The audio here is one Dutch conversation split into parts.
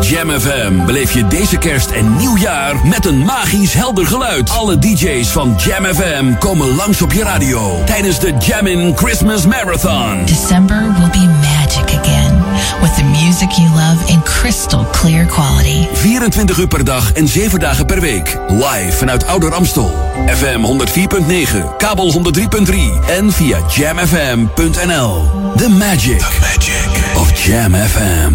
Jam FM beleef je deze kerst en nieuwjaar met een magisch helder geluid. Alle DJ's van Jam FM komen langs op je radio tijdens de Jammin' Christmas Marathon. December will be magic again with the music you love in crystal clear quality. 24 uur per dag en 7 dagen per week. Live vanuit Ouder Amstel. FM 104.9, kabel 103.3 en via jamfm.nl. The magic, The magic of Jam FM.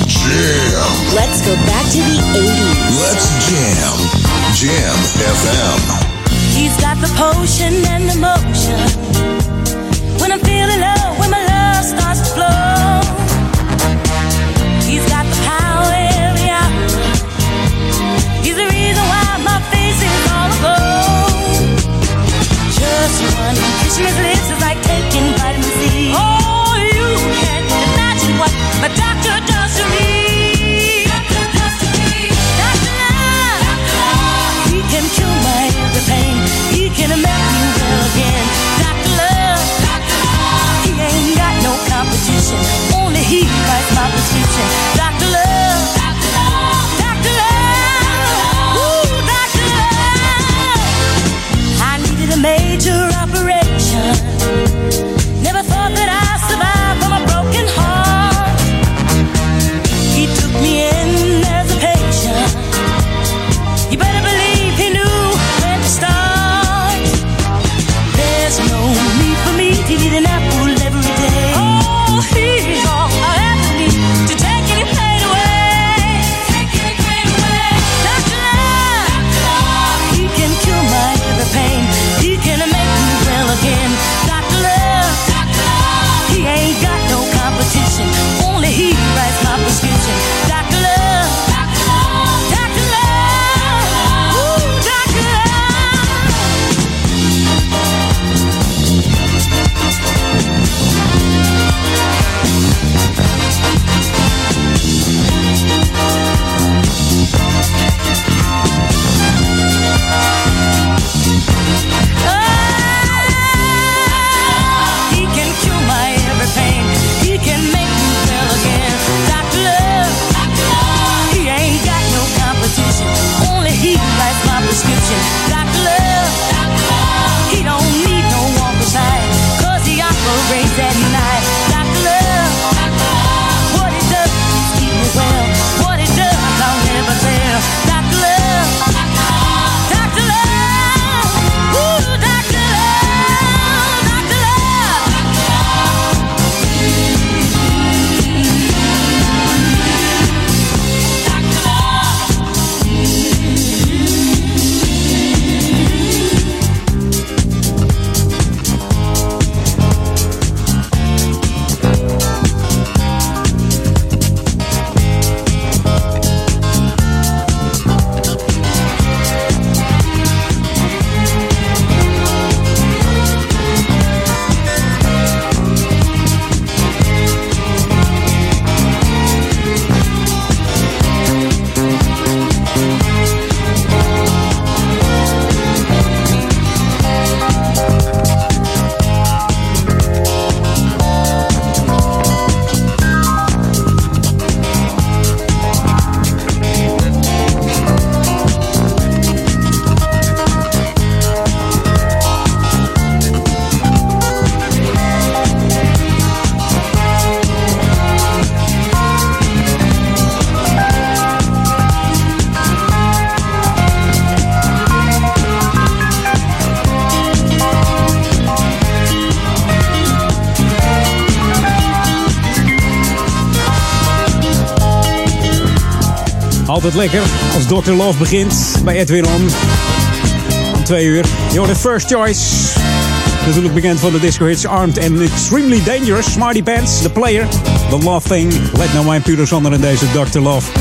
jam. Let's go back to the 80s. Let's jam. Jam FM. He's got the potion and the motion. When I'm feeling low, when my love starts to flow. He's got the power every hour. He's the reason why my face is all aglow. Just one kiss from his lips is like taking vitamin C. Oh, you can't imagine what my doctor does to Lekker als Dr. Love begint bij Edwin On. Om twee uur. Hoort de first choice. Natuurlijk bekend van de disco hits Armed and Extremely Dangerous. Smarty Pants, The Player, The Love Thing. Let No Mind Pure Zonder in deze Dr. Love.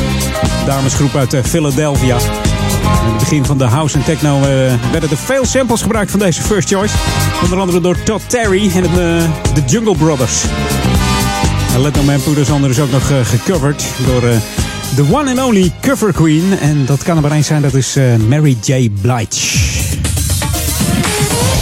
Damesgroep uit eh, Philadelphia. In het begin van de house en techno uh, werden er veel samples gebruikt van deze First Choice. Onder andere door Todd Terry en de uh, Jungle Brothers. En Let No Man Pure Zonder is ook nog gecoverd door de one and only cover queen. En dat kan er maar één zijn, dat is Mary J. Blige.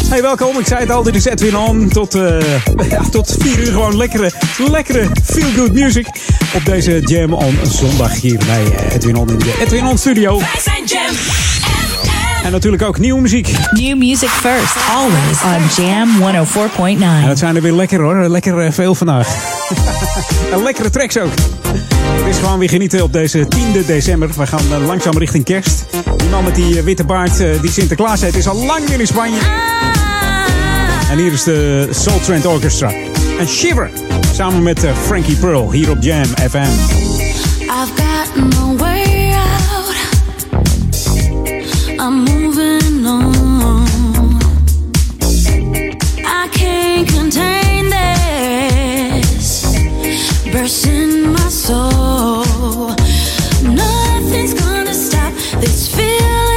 Hey, welkom. Ik zei het al, dit is Edwin On. Tot, uh, ja, tot 4 uur gewoon lekkere, lekkere feel-good music. Op deze Jam On zondag hier bij Edwin On in de Edwin On studio. Wij zijn Jam En natuurlijk ook nieuwe muziek. New music first, always on Jam 104.9. En dat zijn er weer lekker hoor. Lekker veel vandaag. en lekkere tracks ook. Het is gewoon weer genieten op deze 10e december. We gaan uh, langzaam richting kerst. Die man met die witte baard die Sinterklaas heet is al lang weer in Spanje. En hier is de Soul Trend Orchestra. En Shiver. Samen met Frankie Pearl hier op Jam FM. I've got no way out. I'm moving on. I can't contain. Burst in my soul. Nothing's gonna stop this feeling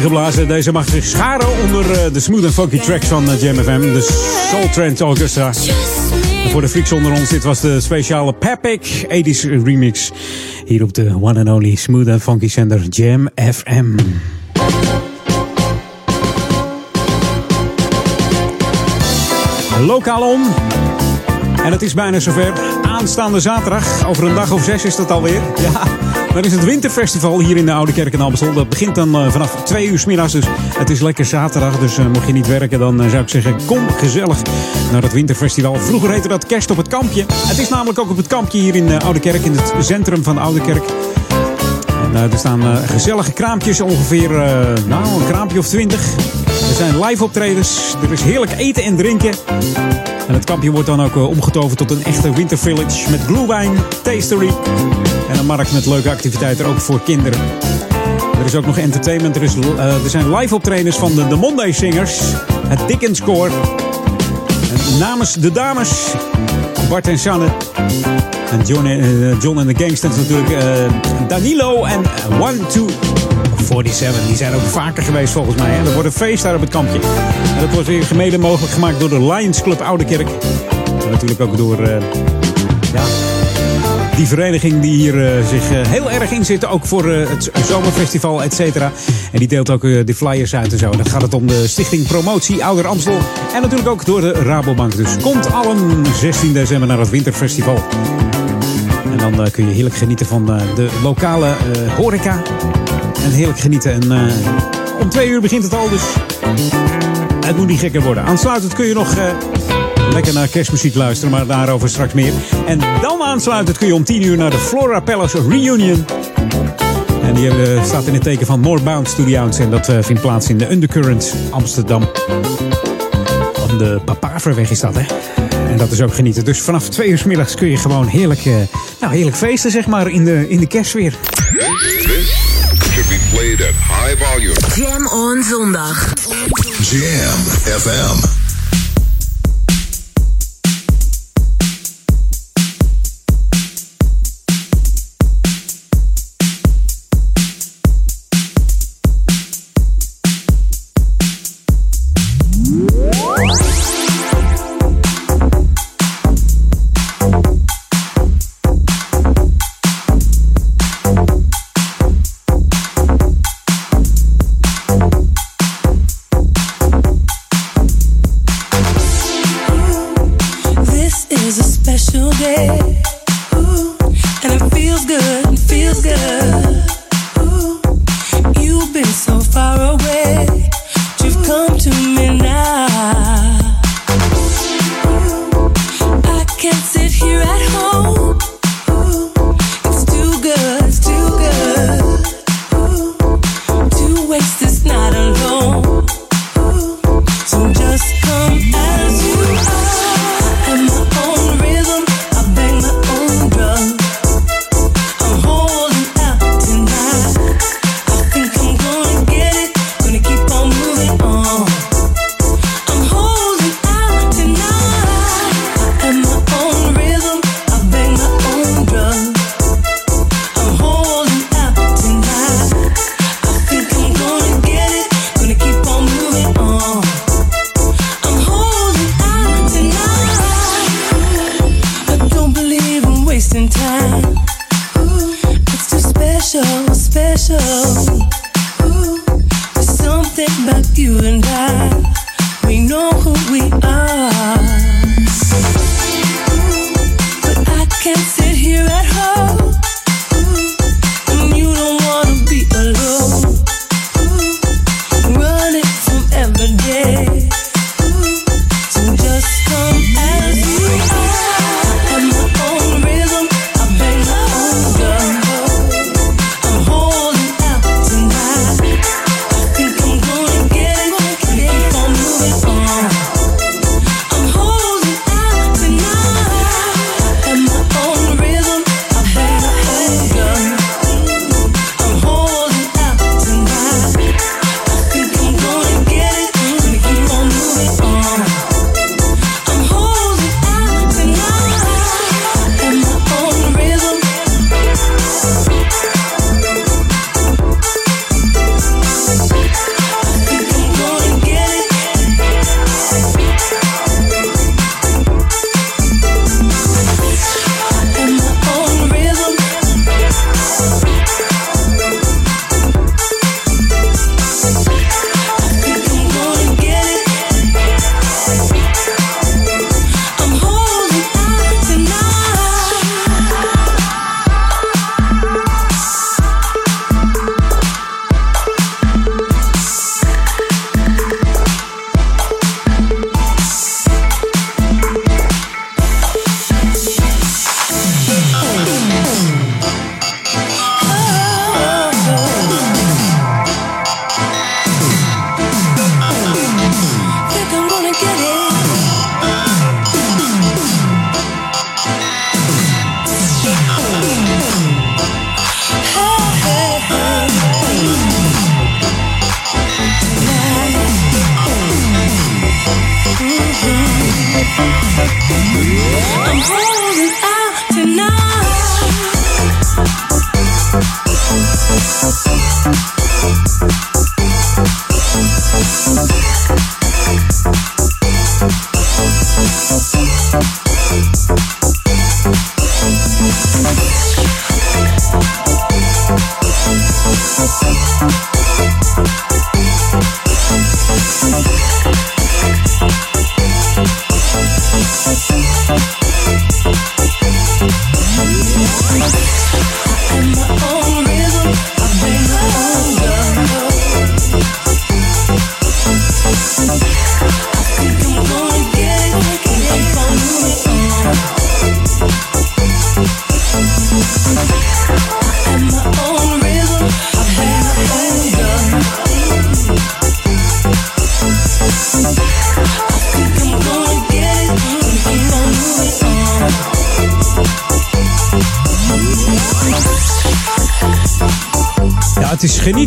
geblazen. Deze mag zich scharen onder uh, de smooth en funky tracks van uh, Jam FM. De Soul Trend. En voor de freaks onder ons, dit was de speciale Papic 80s remix. Hier op de one and only smooth en funky zender Jam FM. Lokaal om. En het is bijna zover. Aanstaande zaterdag, over een dag of zes is dat alweer. Ja, dan is het winterfestival hier in de Oude Kerk in Amstel. Dat begint dan uh, vanaf twee uur s middags. Dus het is lekker zaterdag. Dus uh, mocht je niet werken, dan uh, zou ik zeggen, kom gezellig naar het winterfestival. Vroeger heette dat kerst op het kampje. Het is namelijk ook op het kampje hier in de Oude Kerk, in het centrum van Oude Kerk. Er staan gezellige kraampjes, ongeveer nou, een kraampje of twintig. Er zijn live optredens. Er is heerlijk eten en drinken. En het kampje wordt dan ook omgetoverd tot een echte wintervillage met glühwein, tastery en een markt met leuke activiteiten ook voor kinderen. Er is ook nog entertainment. Er, is, uh, er zijn live optredens van de, Monday Singers, het Dickens Core. En namens de dames, Bart en Sanne. En John, uh, John en de Gangsters natuurlijk. Danilo en One, Two, 47. Die zijn ook vaker geweest volgens mij. Er wordt een feest daar op het kampje. Dat wordt weer mede mogelijk gemaakt door de Lions Club Oude Kerk. En natuurlijk ook door ja, Die vereniging die hier eh, zich eh, heel erg in zit. Ook voor eh, het zomerfestival, et cetera. En die deelt ook de flyers uit en zo. En dan gaat het om de Stichting Promotie Ouder Amstel. En natuurlijk ook door de Rabobank. Dus komt allen 16 december naar het Winterfestival. En dan kun je heerlijk genieten van de lokale horeca. En heerlijk genieten. En om twee uur begint het al, dus het moet niet gekker worden. Aansluitend kun je nog lekker naar kerstmuziek luisteren, maar daarover straks meer. En dan aansluitend kun je om 10 uur naar de Flora Palace Reunion. En die eh, staat in het teken van More Bounce to the Ounce. En dat eh, vindt plaats in de Undercurrent Amsterdam. Op de Papaverweg is dat, hè? En dat is ook genieten. Dus vanaf twee uur 's middags kun je gewoon heerlijk, eh, nou, heerlijk feesten, zeg maar, in de, in de kerstsfeer. This should be played at high volume. Jam on zondag. Jam FM. Come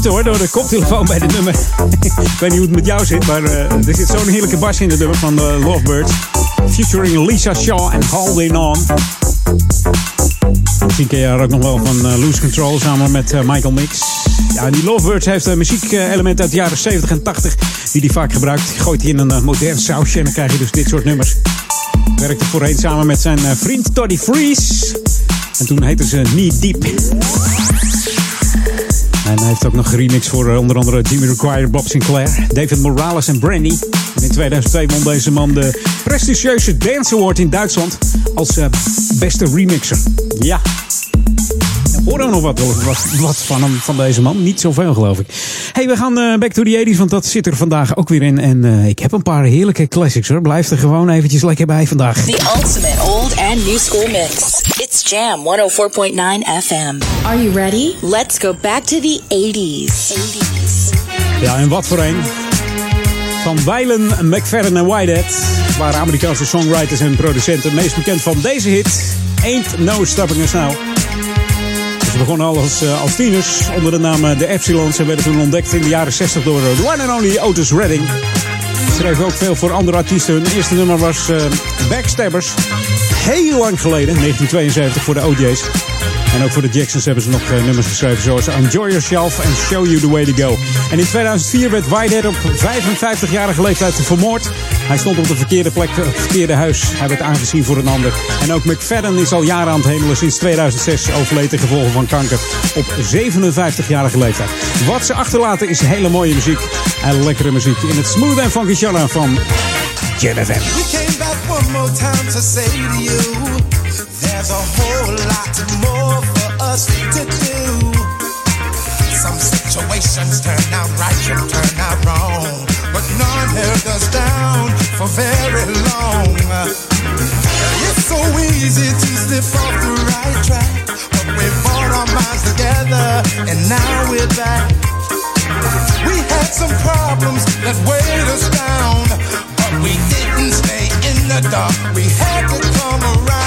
hoor, door de koptelefoon bij de nummer. ik weet niet hoe het met jou zit, maar uh, er zit zo'n heerlijke bas in de nummer van de Lovebirds. Featuring Lisa Shaw en Holding On. Misschien ken je haar ook nog wel van uh, Loose Control samen met Michael Mix. Ja, die Lovebirds heeft een muziekelement uit de jaren 70 en 80 die hij vaak gebruikt. Gooit hij in een modern sausje en dan krijg je dus dit soort nummers. Werkte voorheen samen met zijn vriend Toddy Freeze. En toen heette ze Knee Deep. En hij heeft ook nog geremix voor onder andere Jimmy Require, Bob Sinclair, David Morales en Brandy. En in 2002 won deze man de prestigieuze Dance Award in Duitsland als uh, beste remixer. Ja. Hoor er nog wat, wat, wat van, hem, van deze man? Niet zoveel, geloof ik. hey, we gaan uh, back to the 80s, want dat zit er vandaag ook weer in. En uh, ik heb een paar heerlijke classics hoor. Blijf er gewoon eventjes lekker bij vandaag. The ultimate old and new school mix. It's Jam 104.9 FM. Are you ready? Let's go back to the 80s. 80s. Ja, en wat voor een. Van Weilen, McFadden en Whitehead waren Amerikaanse songwriters en producenten meest bekend van deze hit. Ain't No Stopping Us Now. Ze begonnen al als, uh, als tieners onder de naam de Epsilons en werden toen ontdekt in de jaren 60 door de one and only Otis Redding. Schreef ook veel voor andere artiesten. Hun eerste nummer was uh, Backstabbers. Heel lang geleden, 1972 voor de OJ's. En ook voor de Jacksons hebben ze nog uh, nummers geschreven zoals Enjoy Yourself en Show You The Way To Go. En in 2004 werd Whitehead op 55-jarige leeftijd vermoord. Hij stond op de verkeerde plek, het verkeerde huis. Hij werd aangezien voor een ander. En ook McFadden is al jaren aan het hemelen. Sinds 2006 overleden gevolgen van kanker op 57-jarige leeftijd. Wat ze achterlaten is hele mooie muziek. En lekkere muziek in het smooth en funky genre van Jam FM. There's a whole lot more for us to do. Some situations turn out right and turn out wrong But none held us down for very long. It's so easy to slip off the right track But we brought our minds together and now we're back. We had some problems that weighed us down But we didn't stay in the dark. We had to come around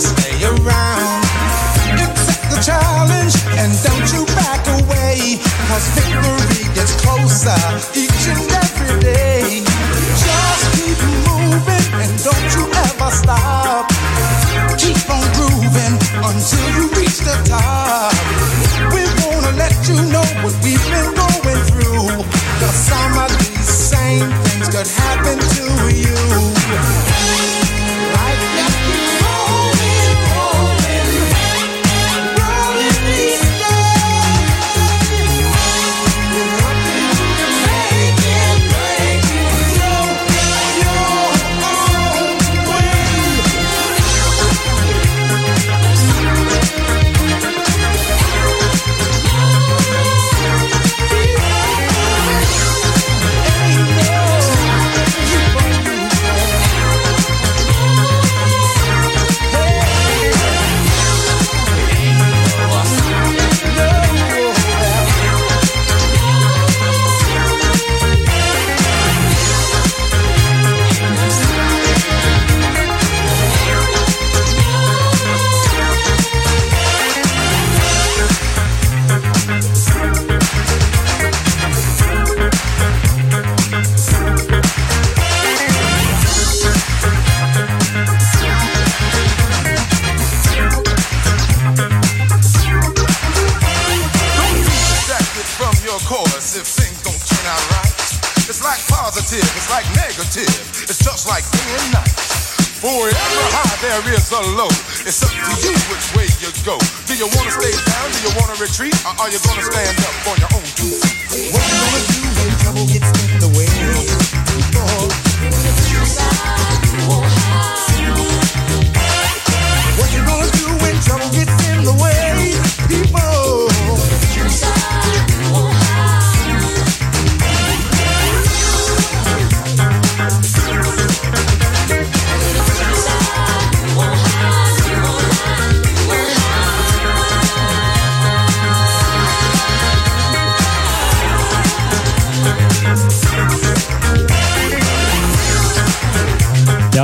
stay around. Accept the challenge and don't you back away, cause victory gets closer each and every day. Just keep moving and don't you ever stop. Keep on grooving until you reach the top.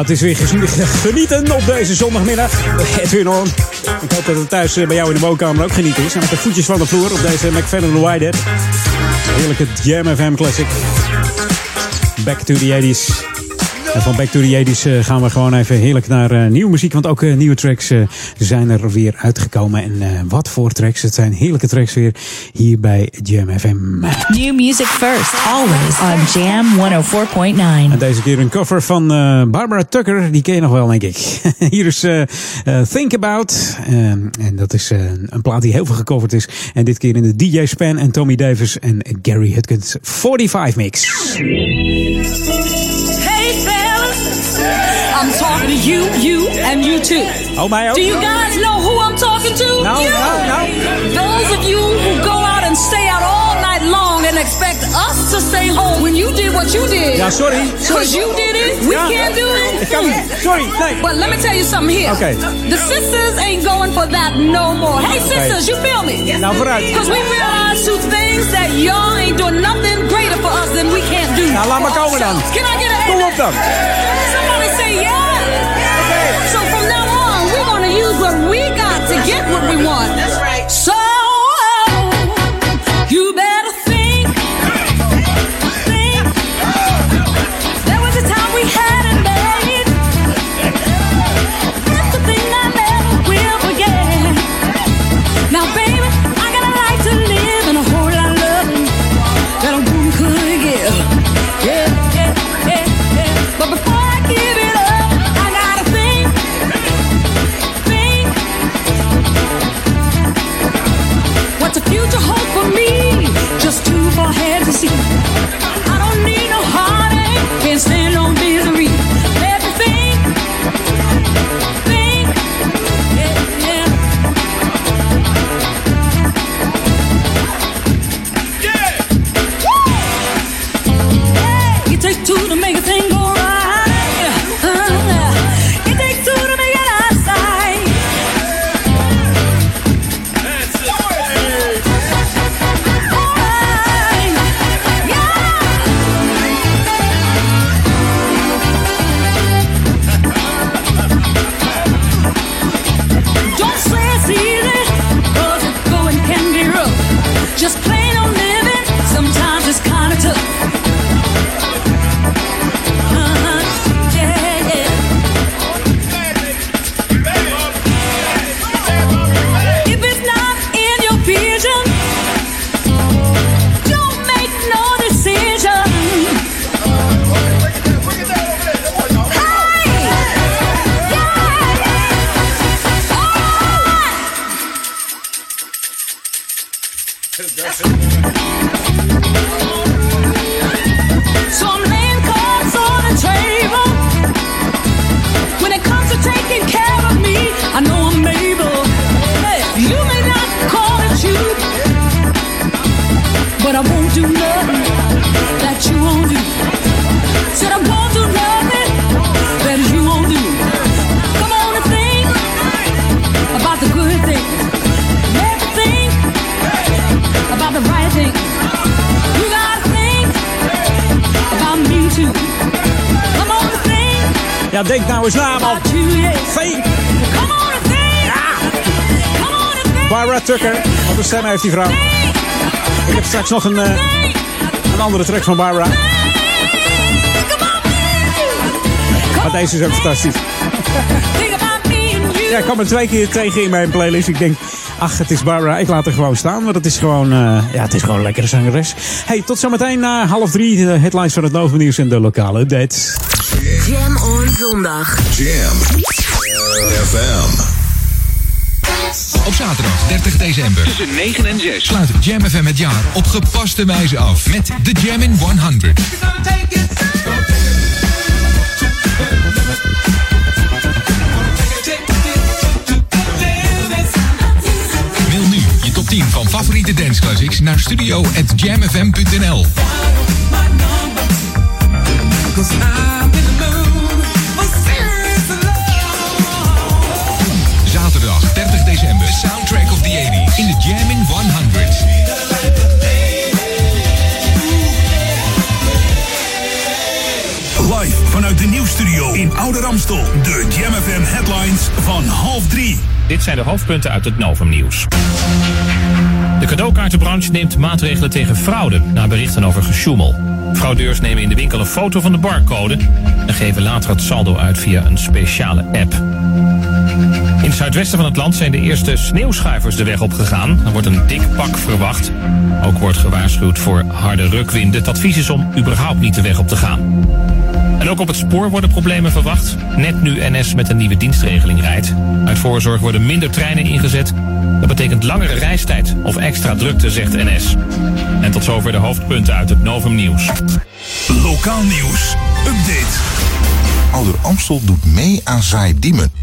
Het is weer genieten op deze zondagmiddag. Edwin On. Ik hoop dat het thuis eh, bij jou in de woonkamer ook genieten is. Met de voetjes van de vloer op deze McFadden Whitehead. Heerlijke Jam FM Classic. Back to the 80s. En van Back to the 80s eh, gaan we gewoon even heerlijk naar eh, nieuwe muziek. Want ook nieuwe tracks zijn er weer uitgekomen. En wat voor tracks. Het zijn heerlijke tracks weer hier bij Jam FM. New music first, always on Jam 104.9. En deze keer een cover van eh, Barbara Tucker. Die ken je nog wel, denk ik. Hier is eh, eh, Think About. En dat is een plaat die heel veel gecoverd is. En dit keer in de DJ Span en Tommy Davis en Gary Hutkins 45 mix. Hey fellas, I'm talking to you, you, and you too. Oh, mij ook? Do you guys know who I'm talking to? No, you. no, expect us to stay home oh, when you did what you did. Ja, sorry. Because you did it, we Ja. can't do it. Sorry. But let me tell you something here. Okay. The sisters ain't going for that no more. Hey sisters, you feel me? Nou, vooruit. Because we realize two things that y'all ain't doing nothing greater for us than we can't do. Nou, laat maar komen dan. Can I get a Kom op dan. Somebody say yeah. So from now on, we're gonna use what we got to get what we want. Wat een stem heeft die vrouw. Ik heb straks nog een, eh, een andere track van Barbara. Maar deze is ook fantastisch. Ja, ik kwam er twee keer tegen in mijn playlist. Ik denk, Ach, het is Barbara. Ik laat er gewoon staan, want het is gewoon, eh, ja, het is gewoon een lekkere zangeres. Hey, tot zometeen na half drie. De headlines van het Nieuws en de lokale updates. Jam on zondag. Jam FM. Zaterdag 30 december tussen 9 en 6 sluit Jam FM het jaar op gepaste wijze af met de Jam in 100. Mail nu je top 10 van favoriete dance classics naar studio@jamfm.nl. in de Jam in 100. Live vanuit de nieuwsstudio in Oude Ramstel. De Jam FM headlines van half drie. Dit zijn de hoofdpunten uit het Novum Nieuws. De cadeaukaartenbranche neemt maatregelen tegen fraude na berichten over gesjoemel. Fraudeurs nemen in de winkel een foto van de barcode en geven later het saldo uit via een speciale app. In het zuidwesten van het land zijn de eerste sneeuwschuivers de weg opgegaan. Er wordt een dik pak verwacht. Ook wordt gewaarschuwd voor harde rukwinden. Het advies is om überhaupt niet de weg op te gaan. En ook op het spoor worden problemen verwacht. Net nu NS met een nieuwe dienstregeling rijdt. Uit voorzorg worden minder treinen ingezet. Dat betekent langere reistijd of extra drukte, zegt NS. En tot zover de hoofdpunten uit het Novum Nieuws. Lokaal nieuws. Update. Ouder Amstel doet mee aan Zaai Diemen.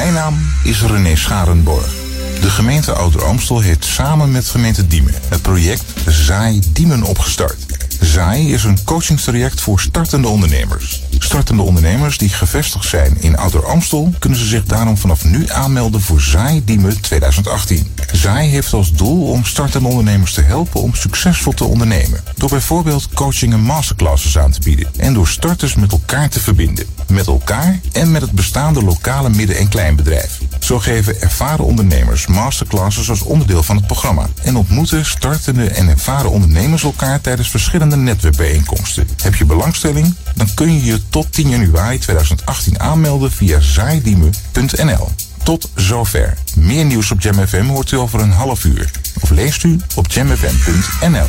Mijn naam is René Scharenborg. De gemeente Ouder Amstel heeft samen met gemeente Diemen het project Zaai Diemen opgestart. Zaai is een coachingstraject voor startende ondernemers. Startende ondernemers die gevestigd zijn in Ouder Amstel kunnen ze zich daarom vanaf nu aanmelden voor Zaai Diemen 2018. Zaai heeft als doel om startende ondernemers te helpen om succesvol te ondernemen. Door bijvoorbeeld coaching en masterclasses aan te bieden en door starters met elkaar te verbinden. Met elkaar en met het bestaande lokale midden- en kleinbedrijf. Zo geven ervaren ondernemers masterclasses als onderdeel van het programma. En ontmoeten startende en ervaren ondernemers elkaar tijdens verschillende netwerkbijeenkomsten. Heb je belangstelling? Dan kun je je tot 10 januari 2018 aanmelden via zaaidiemen.nl. Tot zover. Meer nieuws op Jam FM hoort u over een half uur. Of leest u op jamfm.nl.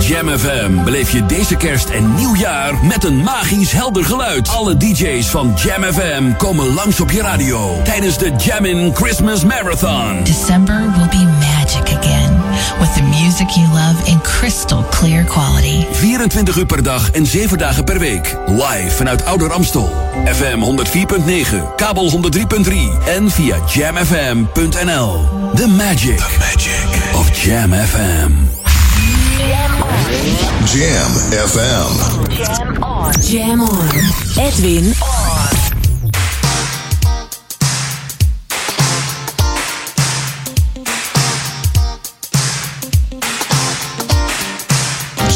Jam FM beleef je deze kerst en nieuwjaar met een magisch helder geluid. Alle DJ's van Jam FM komen langs op je radio tijdens de Jammin' Christmas Marathon. December will be magic again with the music you love in crystal clear quality. 24 uur per dag en 7 dagen per week. Live vanuit Ouder Amstel. FM 104.9, kabel 103.3 en via jamfm.nl. The magic, of Jam FM. Jam FM. Jam on. Jam on. Edwin on.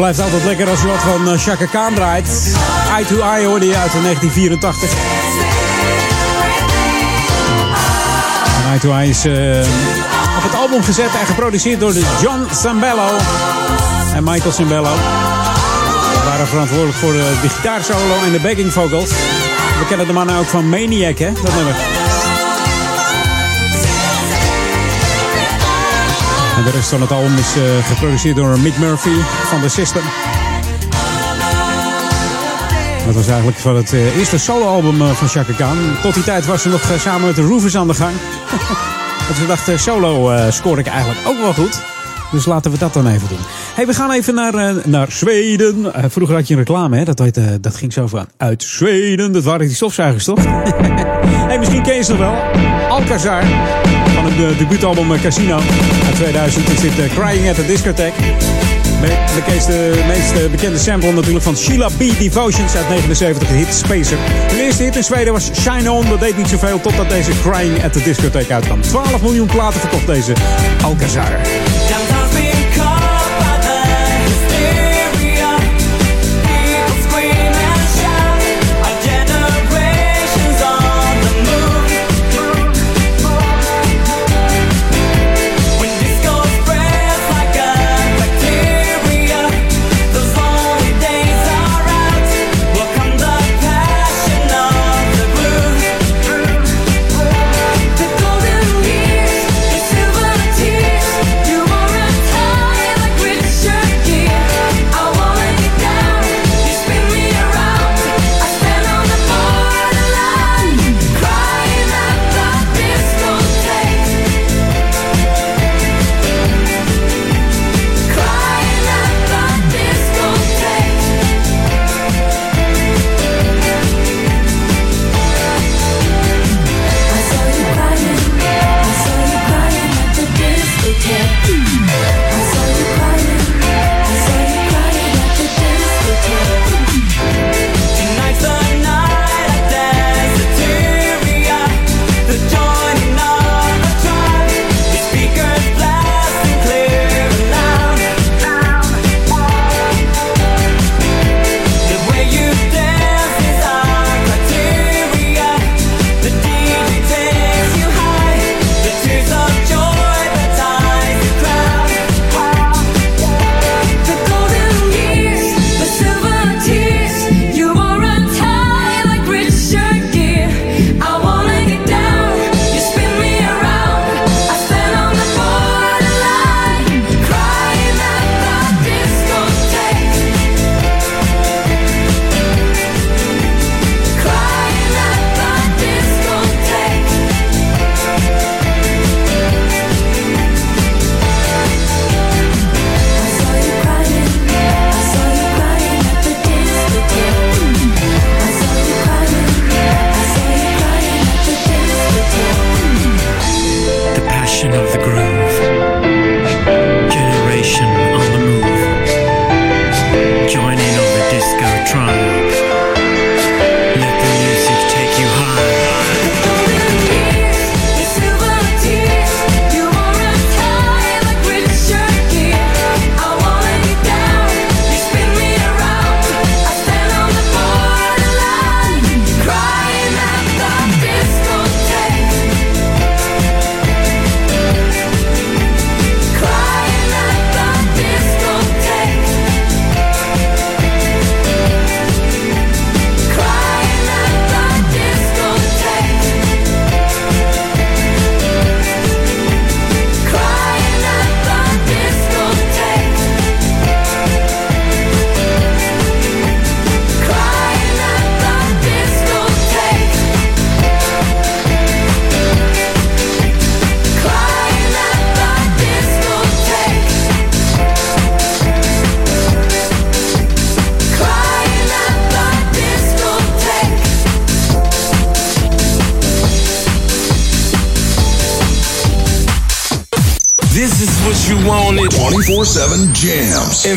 Blijft altijd lekker als je wat van Chaka Khan draait. Eye to Eye hoorde je uit 1984. En Eye to Eye is uh, op het album gezet en geproduceerd door John Sambello en Michael Sambello. Die waren verantwoordelijk voor de, gitaarsolo en de backing vocals. We kennen de mannen ook van Maniac, hè? Dat nummer. De rest van het album is uh, geproduceerd door Mick Murphy van The System. Dat was eigenlijk van het uh, eerste soloalbum uh, van Chaka Khan. Tot die tijd was ze nog samen met de Roofers aan de gang. dat ze dachten, solo scoor ik eigenlijk ook wel goed. Dus laten we dat dan even doen. Hey, we gaan even naar, naar Zweden. vroeger had je een reclame, hè? Dat, dat ging zo van uit Zweden. Dat waren die stofzuigers, toch? hey, misschien ken je ze wel. Alcazar het uh, debuutalbum Casino uit 2000 is dit uh, Crying at the Discotheque. De meest bekende sample natuurlijk van Sheila B. Devotions uit 79, de hit Spacer. De eerste hit in Zweden was Shine On. Dat deed niet zoveel totdat deze Crying at the Discotheque uitkwam. 12 miljoen platen verkocht deze Alcazar.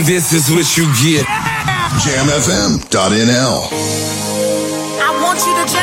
And this is what you get. JamFM.nl. I want you to jam,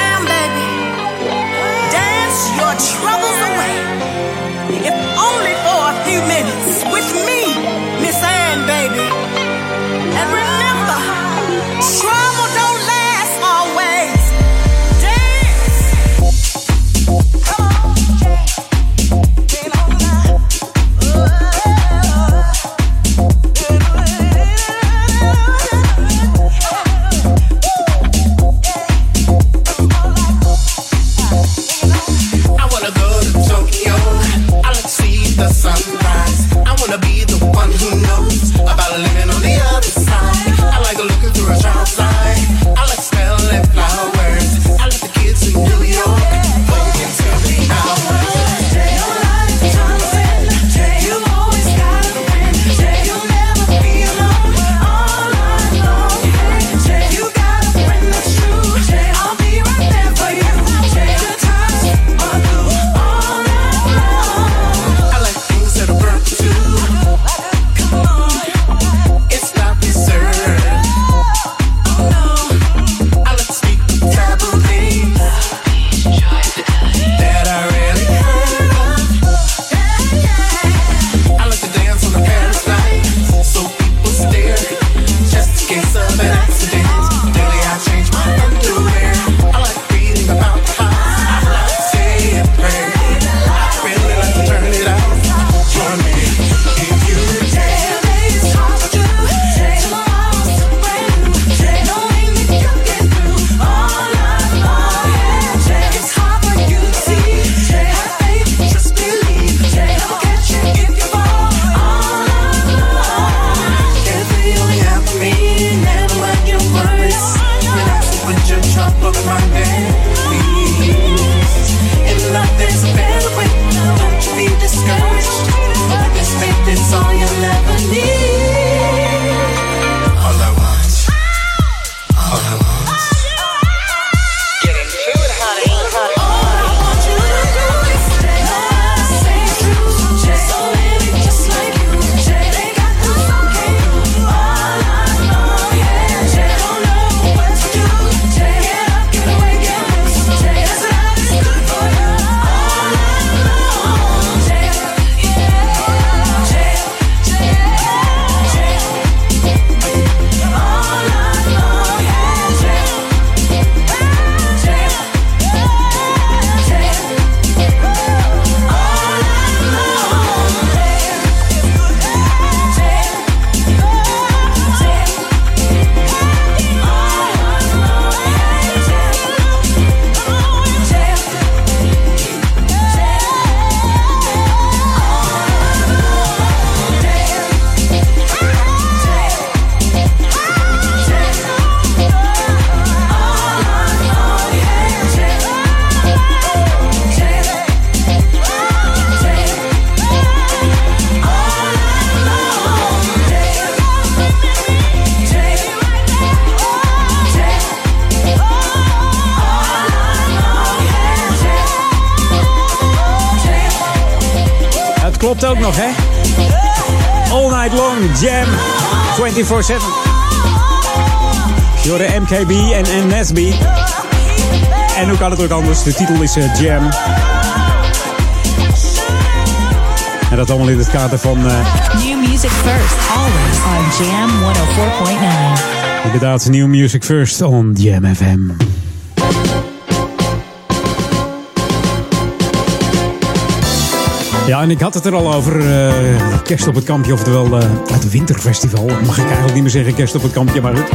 24-7. Door de MKB en NSB. En hoe kan het ook anders? De titel is uh, Jam. En dat allemaal in het kader van... Uh, New music first, always on Jam 104.9. Inderdaad, New Music First on Jam FM. Ja, en ik had het er al over. Uh, kerst op het kampje, oftewel uh, het winterfestival. Mag ik eigenlijk niet meer zeggen kerst op het kampje, maar goed.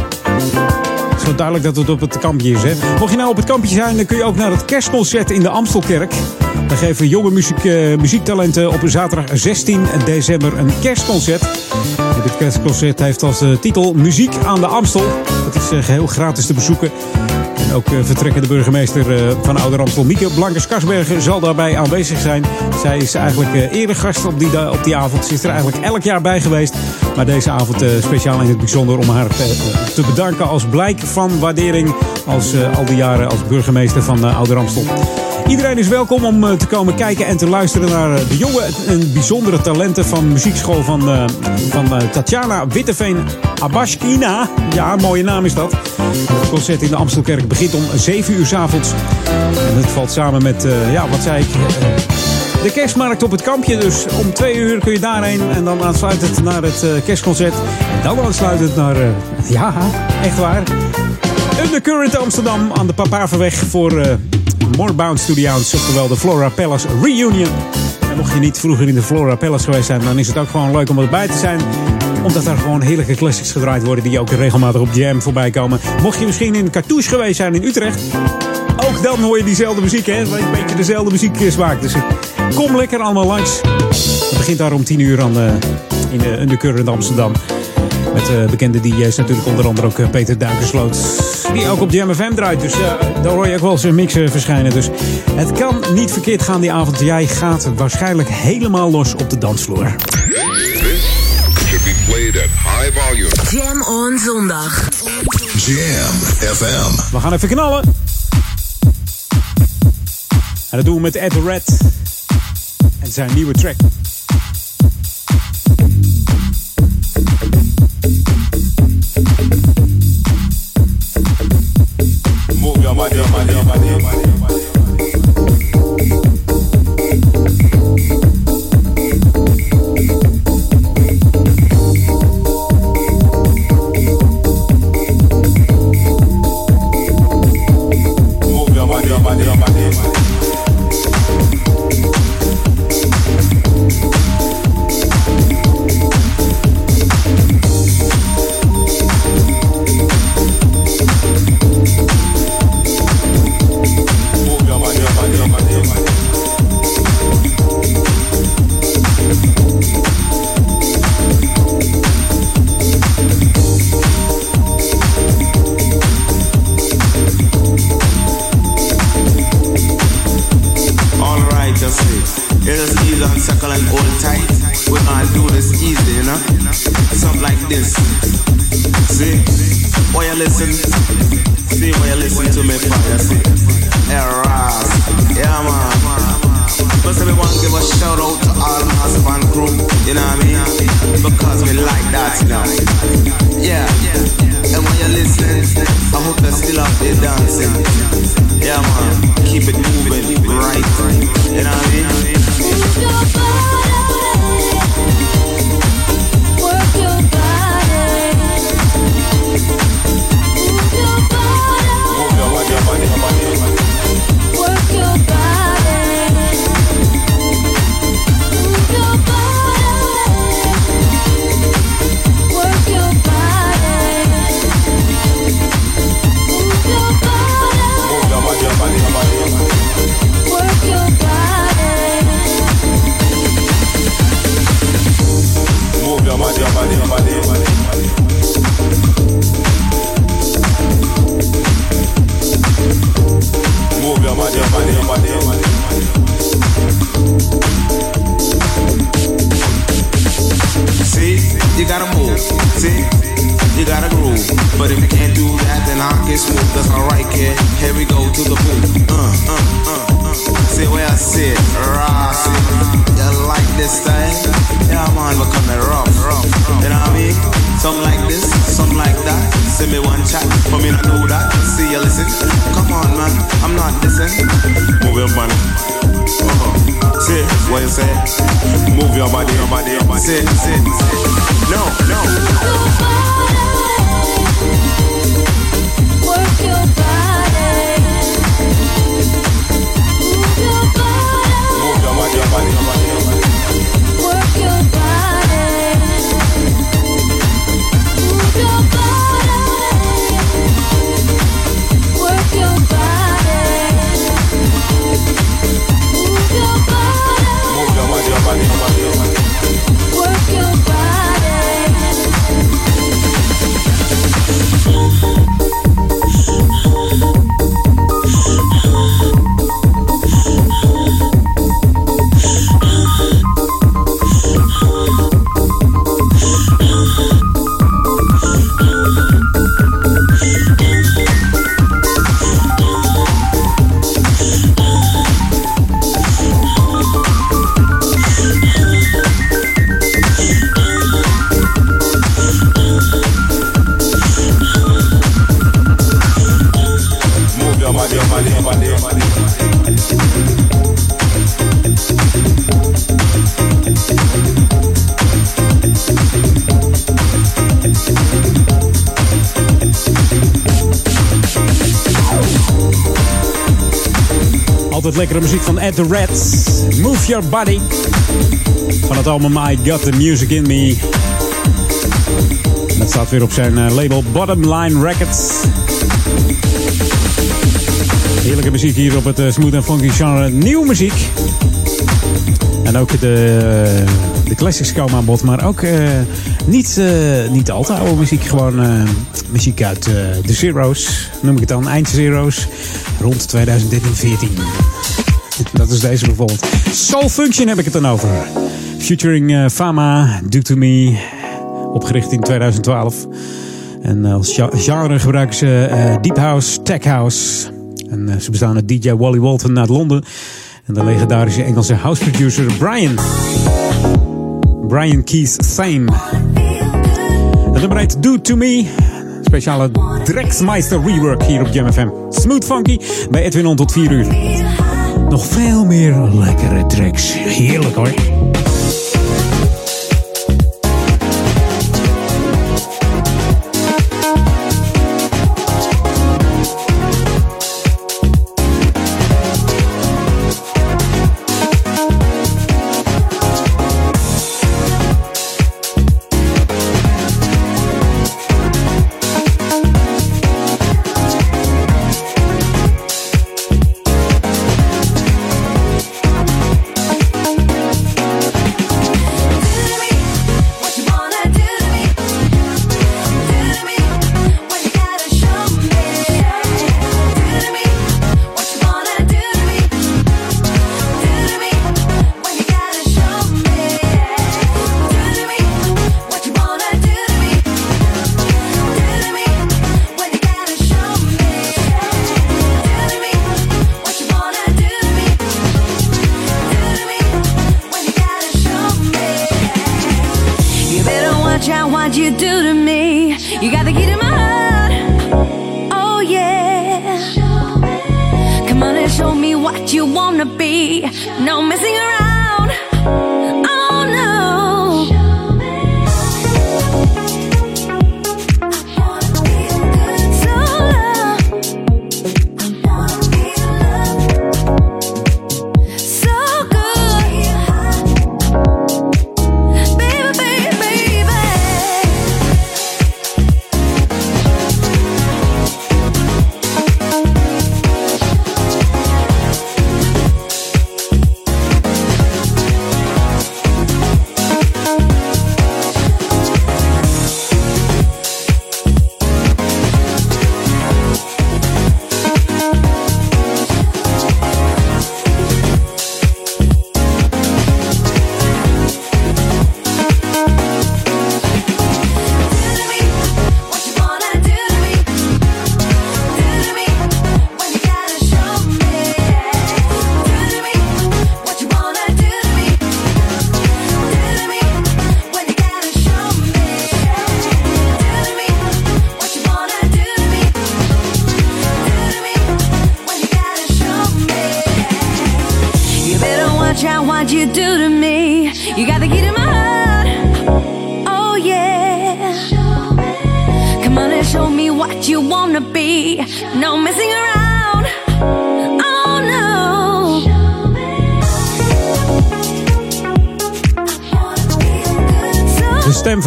Het is wel duidelijk dat het op het kampje is. Hè? Mocht je nou op het kampje zijn, dan kun je ook naar het kerstconcert in de Amstelkerk. Daar geven jonge muziek, uh, muziektalenten op zaterdag 16 december een kerstconcert. Dit kerstconcert heeft als titel Muziek aan de Amstel. Dat is geheel gratis te bezoeken. Ook uh, vertrekkende burgemeester uh, van Amstel, Mieke Blankers-Kasbergen, zal daarbij aanwezig zijn. Zij is eigenlijk uh, eerder gast op die, op die avond. Ze is er eigenlijk elk jaar bij geweest. Maar deze avond speciaal in het bijzonder om haar te bedanken als blijk van waardering als al die jaren als burgemeester van Ouder Amstel. Iedereen is welkom om te komen kijken en te luisteren naar de jonge en bijzondere talenten van muziekschool van, uh, van Tatjana Witteveen Abashkina. Ja, mooie naam is dat. Het concert in de Amstelkerk begint om 7 uur s avonds. En het valt samen met, ja, wat zei ik, de kerstmarkt op het kampje. Dus om 2 uur kun je daarheen en dan aansluitend naar het kerstconcert. En dan aansluitend naar, ja, echt waar, Undercurrent Amsterdam aan de Papaverweg voor... Moorbound Studios, oftewel de Flora Palace Reunion. En mocht je niet vroeger in de Flora Palace geweest zijn, dan is het ook gewoon leuk om erbij te zijn. Omdat daar gewoon heerlijke classics gedraaid worden die ook regelmatig op Jam voorbij komen. Mocht je misschien in Cartouche geweest zijn in Utrecht, ook dan hoor je diezelfde muziek, hè? Een beetje dezelfde muziek smaak. Dus kom lekker allemaal langs. Het begint daar om 10 uur aan, uh, in de Undercurrent Amsterdam. Met uh, bekende DJ's natuurlijk, onder andere ook uh, Peter Duikersloot. Die ook op Jam FM draait. Dus uh, daar hoor je ook wel zijn mixen verschijnen. Dus het kan niet verkeerd gaan die avond. Jij gaat waarschijnlijk helemaal los op de dansvloer. should be played at high volume. Jam on zondag. Jam FM. We gaan even knallen. En dat doen we met Ed Red. En zijn nieuwe track. Move your body, muziek van Ed the Reds. Move Your Body. Van het album I Got The Music In Me. Dat staat weer op zijn eh, label Bottom Line Records. Heerlijke muziek hier op het eh, smooth en funky genre. Nieuw muziek. En ook de, de classics komen aan bod. Maar ook eh, niet, eh, niet al te oude muziek. Gewoon muziek uit de Zero's. Noem ik het dan. Eind Zero's. Rond 2013-14. Dat is deze bijvoorbeeld. Soul Function heb ik het dan over. Featuring eh, Fama, Do To Me. Opgericht in 2012. En als ja- genre gebruiken ze eh, Deep House, Tech House. En eh, ze bestaan uit DJ Wally Walton uit Londen. En de legendarische Engelse house producer Brian. Brian Keys Same. Het nummer heet Do To Me. Speciale Drexmeister rework hier op Jam FM. Smooth Funky bij Edwin On tot 4 uur. Nog veel meer lekkere tracks. Heerlijk hoor.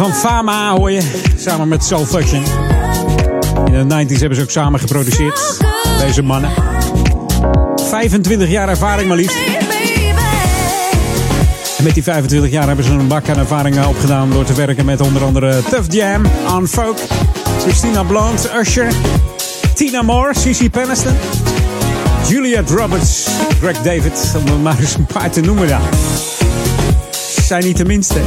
Van Fama hoor je, samen met Soul. In de 90s hebben ze ook samen geproduceerd, deze mannen. 25 jaar ervaring maar liefst. En met die 25 jaar hebben ze een bak aan ervaring opgedaan door te werken met onder andere Tough Jam, On Folk, Christina Blonde, Usher, Tina Moore, Cici Peniston, Juliette Roberts, Greg David, om er maar eens een paar te noemen daar. Zijn niet de minste.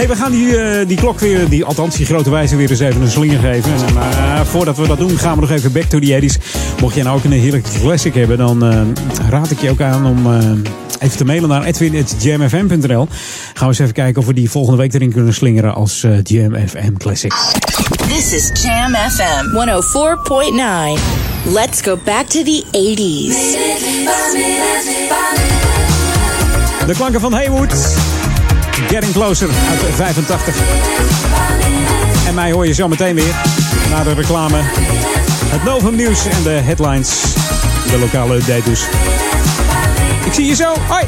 Hey, we gaan die, eh, die klok weer, die, althans die grote wijze weer eens even een slinger geven. En, eh, voordat we dat doen, gaan we nog even back to the 80s. Mocht jij nou ook een heerlijke classic hebben, dan eh, raad ik je ook aan om even te mailen naar edwin.jamfm.nl. Gaan we eens even kijken of we die volgende week erin kunnen slingeren als Jam FM Classic. This is Jam FM 104.9. Let's go back to the 80s. De klanken van Haywood. Getting Closer uit 85. En mij hoor je zo meteen weer na de reclame. Het Novum nieuws en de headlines. De lokale update dus. Ik zie je zo. Hoi!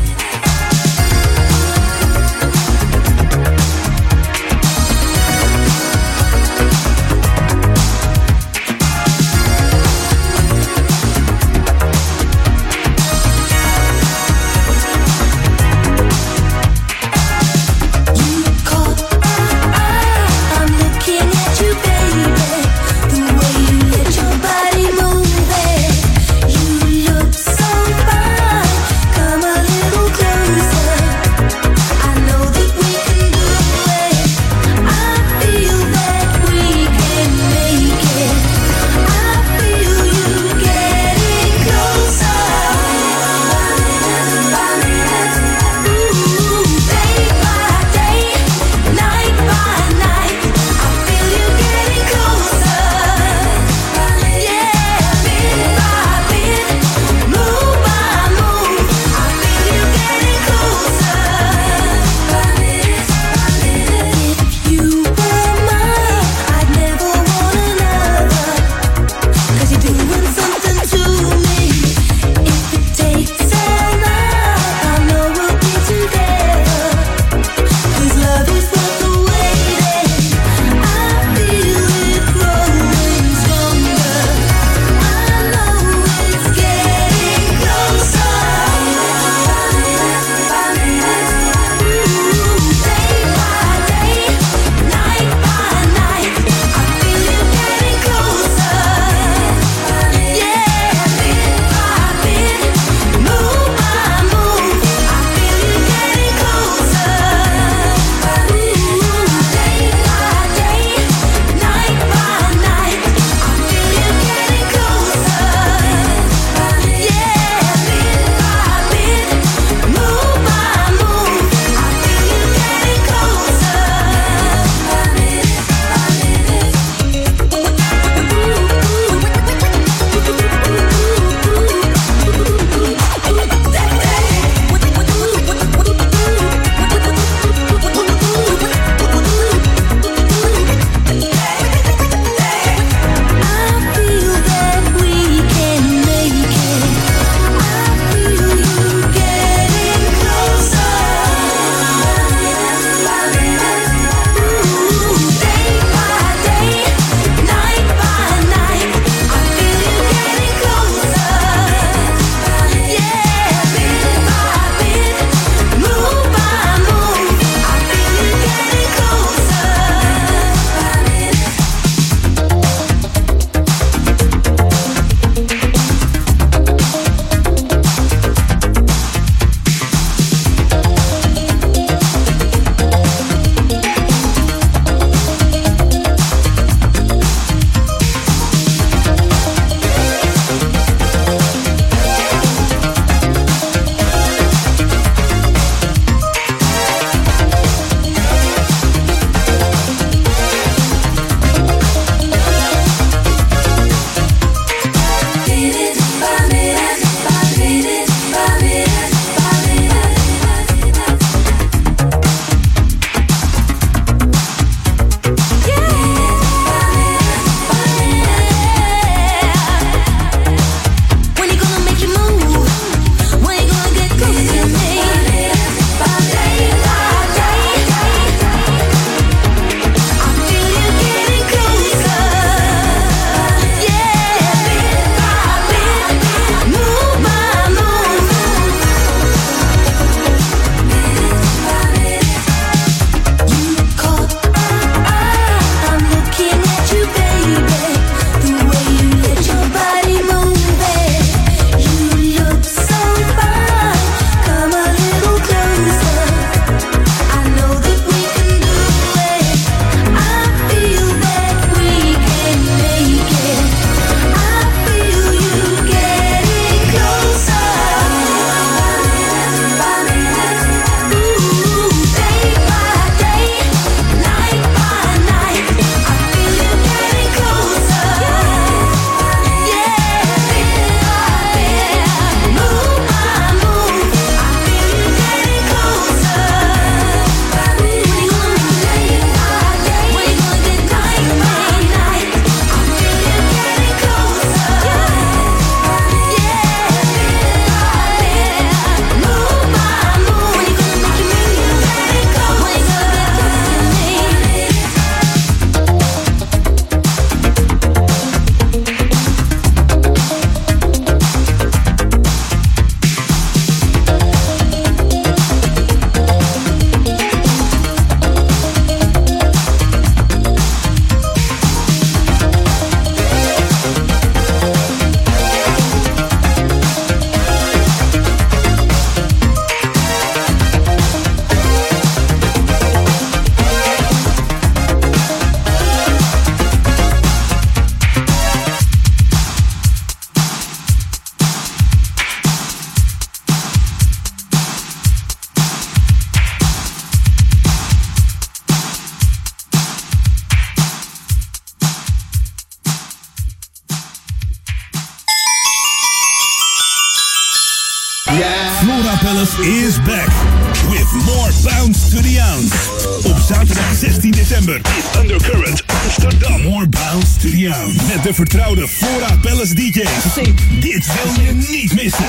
Undercurrent Amsterdam. More bounce to the ounce. Met de vertrouwde Flora Palace DJ's. Dit wil je niet missen.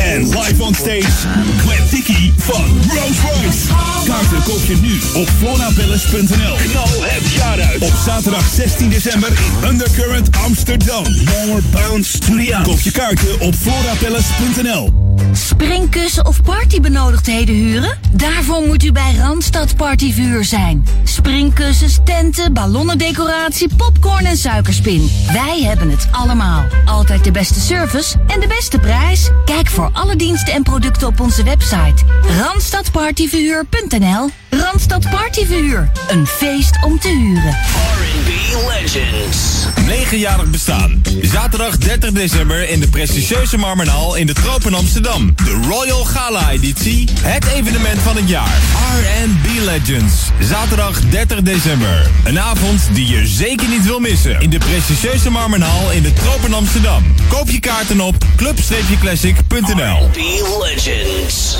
En live on stage, Gwen Tiki van Rolls Royce. Kaarten koop je nu op florapalace.nl. Knal het jaar uit. Op zaterdag 16 december in Undercurrent Amsterdam. More bounce to the ounce. Koop je kaarten op florapalace.nl. Springkussen of partybenodigdheden huren? Daarvoor moet u bij Randstad Partyvuur zijn. Springkussens, tenten, ballonnendecoratie, popcorn en suikerspin. Wij hebben het allemaal. Altijd de beste service en de beste prijs. Kijk voor alle diensten en producten op onze website. Randstadpartyverhuur.nl Randstad Partyverhuur. Een feest om te huren. R&B Legends. Negenjarig bestaan. Zaterdag 30 december in de prestigieuze Marmenhal in de Tropen Amsterdam. De Royal Gala editie. Het evenement van het jaar. R&B Legends. Zaterdag 30 december. Een avond die je zeker niet wil missen. In de prestigieuze Marmenhal in de Tropen Amsterdam. Koop je kaarten op club-classic.nl R&B Legends.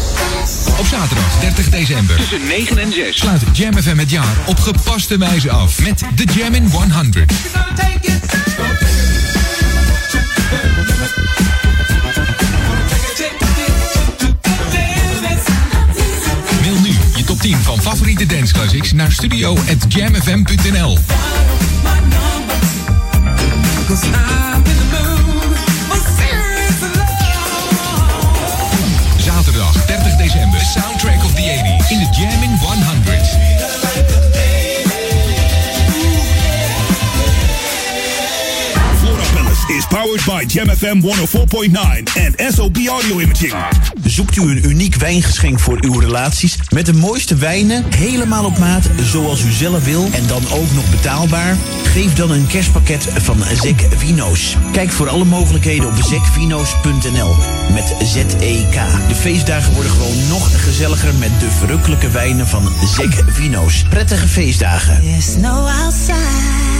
Op zaterdag 30 december tussen 9 en 6 sluit Jam FM het jaar op gepaste wijze af met de Jam in 100. Mail nu je top 10 van favoriete dance classics naar studio@jamfm.nl. Zaterdag 30 december, de soundtrack of the 80s in de Jam in 100. Powered by Jam FM 104.9 en SOB Audio Imaging. Zoekt u een uniek wijngeschenk voor uw relaties met de mooiste wijnen, helemaal op maat zoals u zelf wil en dan ook nog betaalbaar? Geef dan een kerstpakket van Zek Vino's. Kijk voor alle mogelijkheden op zekvino's.nl met Z-E-K. De feestdagen worden gewoon nog gezelliger met de verrukkelijke wijnen van Zek Vino's. Prettige feestdagen. There's no outside.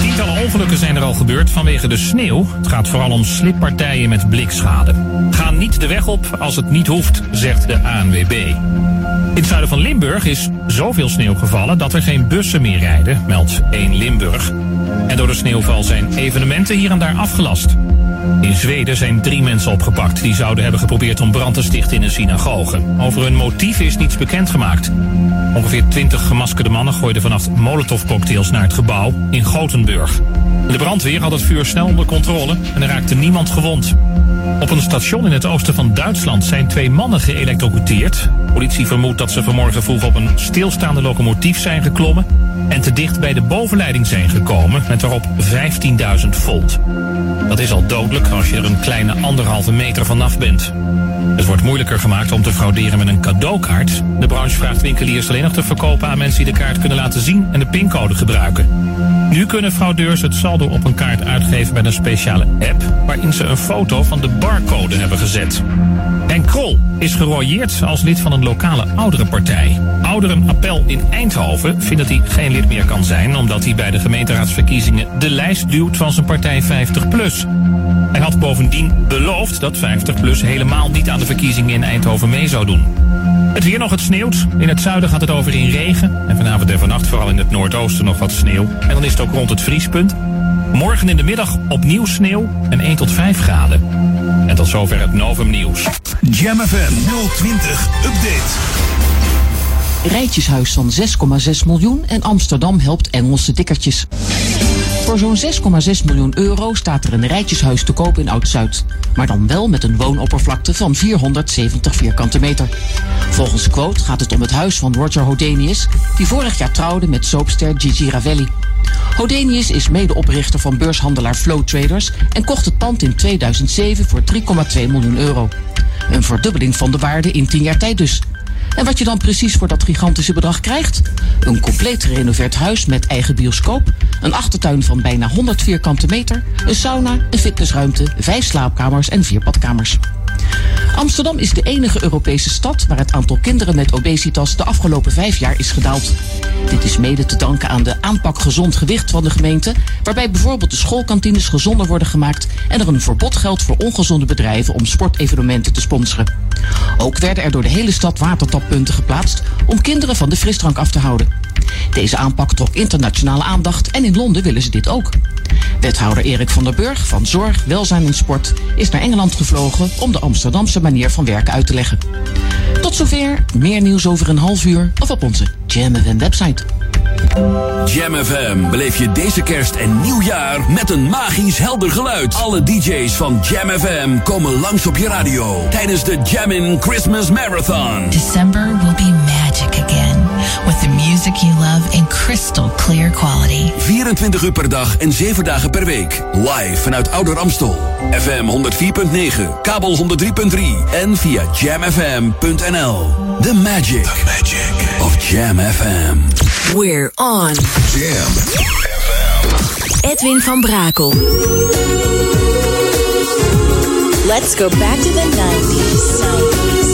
Tientallen ongelukken zijn er al gebeurd vanwege de sneeuw. Het gaat vooral om slippartijen met blikschade. Ga niet de weg op als het niet hoeft, zegt de ANWB. In het zuiden van Limburg is zoveel sneeuw gevallen dat er geen bussen meer rijden, meldt 1 Limburg. En door de sneeuwval zijn evenementen hier en daar afgelast. In Zweden zijn drie mensen opgepakt die zouden hebben geprobeerd om brand te stichten in een synagoge. Over hun motief is niets bekendgemaakt. Ongeveer twintig gemaskerde mannen gooiden vannacht molotovcocktails naar het gebouw in Gothenburg. De brandweer had het vuur snel onder controle en er raakte niemand gewond. Op een station in het oosten van Duitsland zijn twee mannen geëlectrocuteerd. Politie vermoedt dat ze vanmorgen vroeg op een stilstaande locomotief zijn geklommen en te dicht bij de bovenleiding zijn gekomen met daarop 15.000 volt. Dat is al dodelijk als je er een kleine anderhalve meter vanaf bent. Het wordt moeilijker gemaakt om te frauderen met een cadeaukaart. De branche vraagt winkeliers alleen nog te verkopen aan mensen die de kaart kunnen laten zien en de pincode gebruiken. Nu kunnen fraudeurs het saldo op een kaart uitgeven met een speciale app waarin ze een foto van de barcode hebben gezet. En Krol is gerooieerd als lid van een lokale ouderenpartij. Ouderenappel in Eindhoven vindt dat hij geen lid meer kan zijn omdat hij bij de gemeenteraadsverkiezingen de lijst duwt van zijn partij 50PLUS. Hij had bovendien beloofd dat 50PLUS helemaal niet aan de verkiezingen in Eindhoven mee zou doen. Het weer nog, het sneeuwt. In het zuiden gaat het over in regen. En vanavond en vannacht vooral in het noordoosten nog wat sneeuw. En dan is het ook rond het vriespunt. Morgen in de middag opnieuw sneeuw en 1 tot 5 graden. En tot zover het Novum Nieuws. Jam FM 020 Update. Rijtjeshuis van 6,6 miljoen en Amsterdam helpt Engelse dikkertjes. Voor zo'n 6,6 miljoen euro staat er een rijtjeshuis te koop in Oud-Zuid. Maar dan wel met een woonoppervlakte van 470 vierkante meter. Volgens quote gaat het om het huis van Roger Hodenius, die vorig jaar trouwde met soapster Gigi Ravelli. Hodenius is medeoprichter van beurshandelaar Flow Traders en kocht het pand in 2007 voor 3,2 miljoen euro. Een verdubbeling van de waarde in 10 jaar tijd dus. En wat je dan precies voor dat gigantische bedrag krijgt? Een compleet gerenoveerd huis met eigen bioscoop, een achtertuin van bijna 100 vierkante meter, een sauna, een fitnessruimte, vijf slaapkamers en vier badkamers. Amsterdam is de enige Europese stad waar het aantal kinderen met obesitas de afgelopen vijf jaar is gedaald. Dit is mede te danken aan de aanpak gezond gewicht van de gemeente, waarbij bijvoorbeeld de schoolkantines gezonder worden gemaakt en er een verbod geldt voor ongezonde bedrijven om sportevenementen te sponsoren. Ook werden er door de hele stad watertappunten geplaatst om kinderen van de frisdrank af te houden. Deze aanpak trok internationale aandacht en in Londen willen ze dit ook. Wethouder Erik van der Burg van Zorg, Welzijn en Sport is naar Engeland gevlogen om de Amsterdamse manier van werken uit te leggen. Tot zover, meer nieuws over een half uur of op onze Jam FM website. Jam FM beleef je deze kerst en nieuwjaar met een magisch helder geluid. Alle DJ's van Jam FM komen langs op je radio tijdens de Jammin' Christmas Marathon. December will be with the music you love in crystal clear quality. 24 uur per dag en 7 dagen per week. Live vanuit Ouder Amstel. FM 104.9, kabel 103.3 en via jamfm.nl. The magic, The magic of Jam FM. We're on. Jam Edwin van Brakel. Let's go back to the 90s.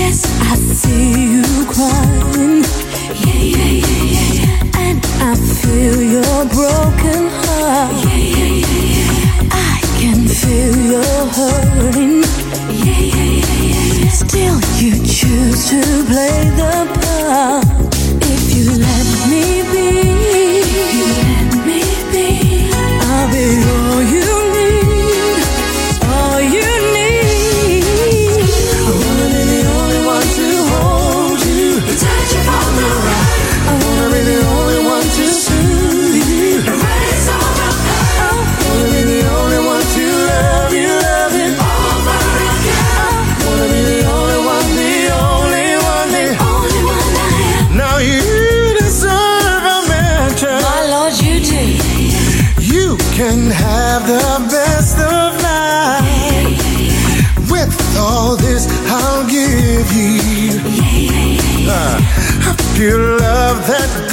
Yes, I see you crying. Yeah, yeah, yeah, yeah, yeah. And I feel your broken heart. Yeah, yeah, yeah, yeah. I can feel your hurting. Yeah, yeah, yeah, yeah, yeah. Still, you choose to play the part. If you let me be, uh, a pure love that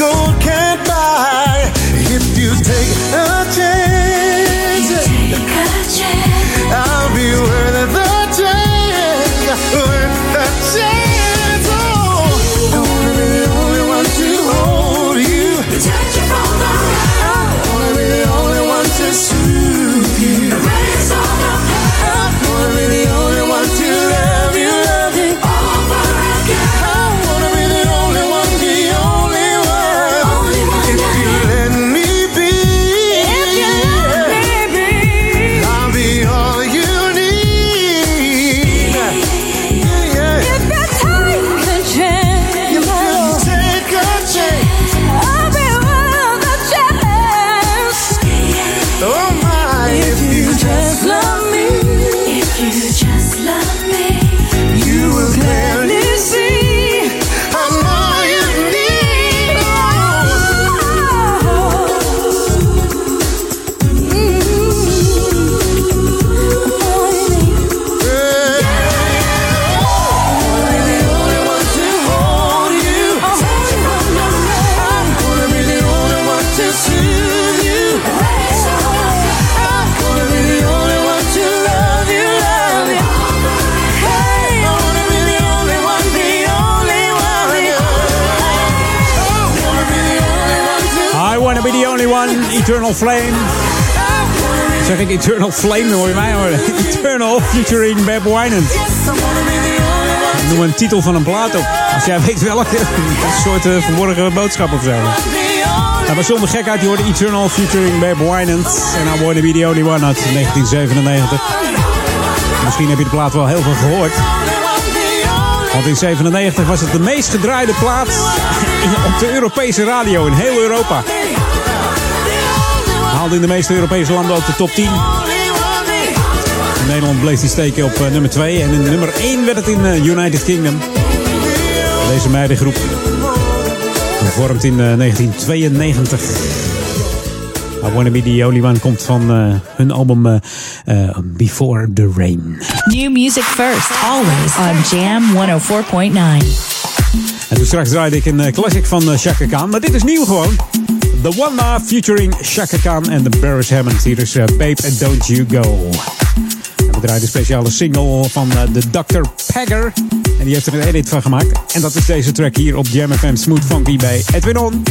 Flame, hoor je mij horen. Eternal featuring Beb Winant. Noem een titel van een plaat op. Als jij weet welke. Een soort eh, verborgen boodschap of zo. Nou, maar zonder gekheid, je hoorde Eternal featuring Beb Winant. En I wanna be the only one uit 1997. Misschien heb je de plaat wel heel veel gehoord. Want in 97 was het de meest gedraaide plaat op de Europese radio in heel Europa. Haalde in de meeste Europese landen ook de top 10. In Nederland bleef die steken op eh, nummer 2. En in nummer 1 werd het in eh, United Kingdom. Deze meidengroep. Gevormd in eh, 1992. I Wanna Be The Only One komt van uh, hun album uh, uh, Before The Rain. New music first, always on Jam 104.9. En toen straks draaide ik een classic van Chaka Khan, maar dit is nieuw gewoon. The One Ma featuring Chaka Khan en de Barris Hammond. Hier is Babe and Don't You Go. Een speciale single van de Dr. Pagger. En die heeft er een edit van gemaakt. En dat is deze track hier op Jam FM Smooth Funky bij Edwin On.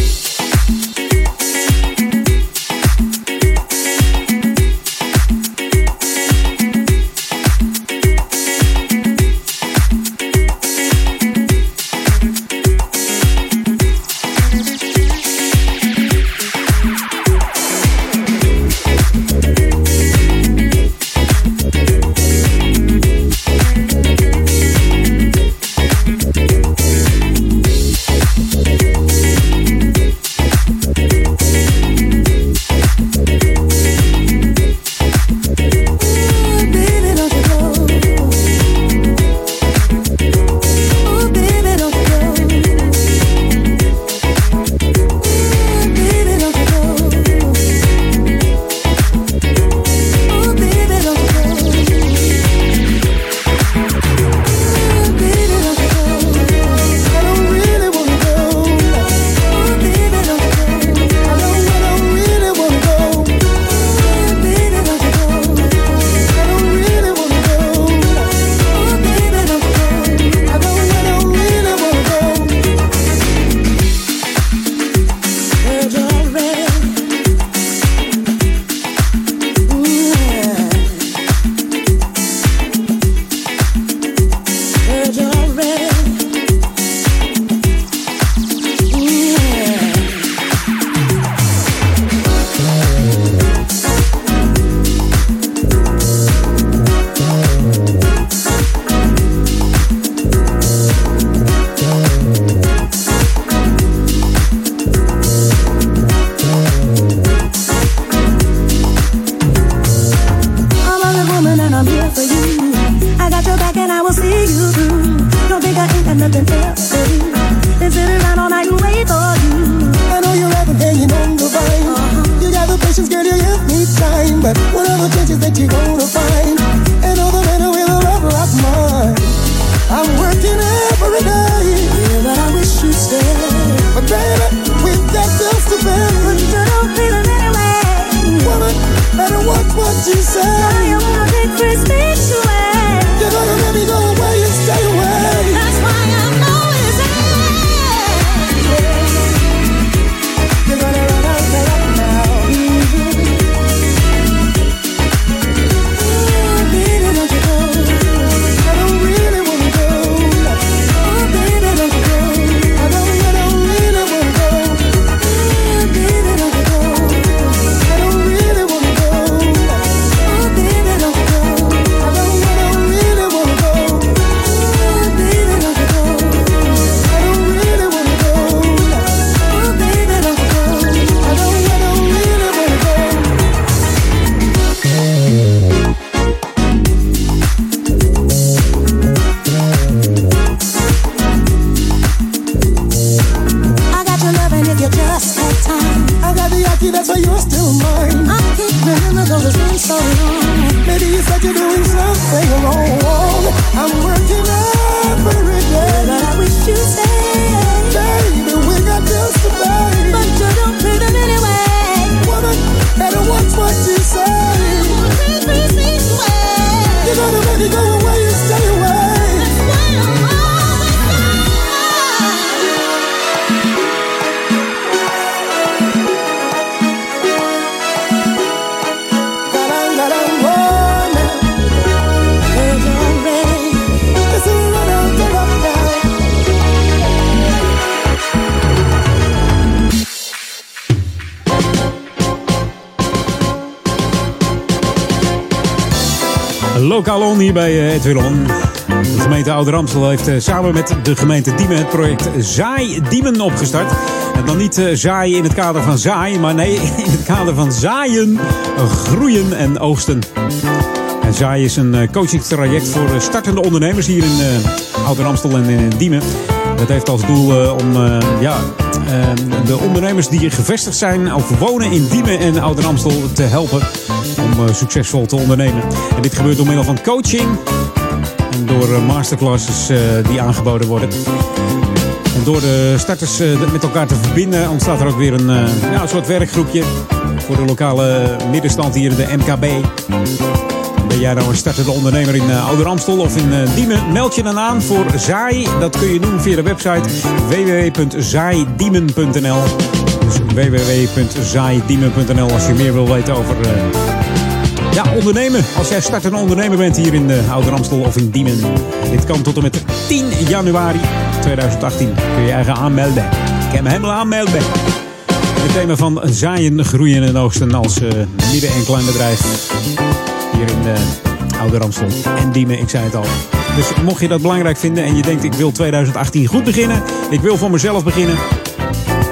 De gemeente Ouder Amstel heeft uh, samen met de gemeente Diemen het project Zaai Diemen opgestart. En dan niet uh, zaaien in het kader van zaaien, maar nee, in het kader van zaaien, groeien en oogsten. En Zaai is een coachingstraject voor startende ondernemers hier in Ouder Amstel en in Diemen. Dat heeft als doel om ja, eh, de ondernemers die gevestigd zijn of wonen in Diemen en Ouder Amstel te helpen om eh, succesvol te ondernemen. En dit gebeurt door middel van coaching door eh, masterclasses eh, die aangeboden worden. En door de starters eh, met elkaar te verbinden ontstaat er ook weer een, ja, een soort werkgroepje voor de lokale middenstand hier de MKB. Ben jij nou een startende ondernemer in Ouder of in Diemen? Meld je dan aan voor Zaai. Dat kun je doen via de website www.zaaidiemen.nl Dus www.zaaidiemen.nl als je meer wil weten over ja, ondernemen. Als jij startende ondernemer bent hier in Ouder Amstel of in Diemen. Dit kan tot en met 10 januari 2018. Kun je je eigen aanmelden. Ik heb me helemaal aanmelden. Het thema van zaaien, groeien en oogsten als midden- en kleinbedrijf hier in uh, Oude Ramstel en Diemen, ik zei het al. Dus mocht je dat belangrijk vinden en je denkt ik wil 2018 goed beginnen, ik wil voor mezelf beginnen,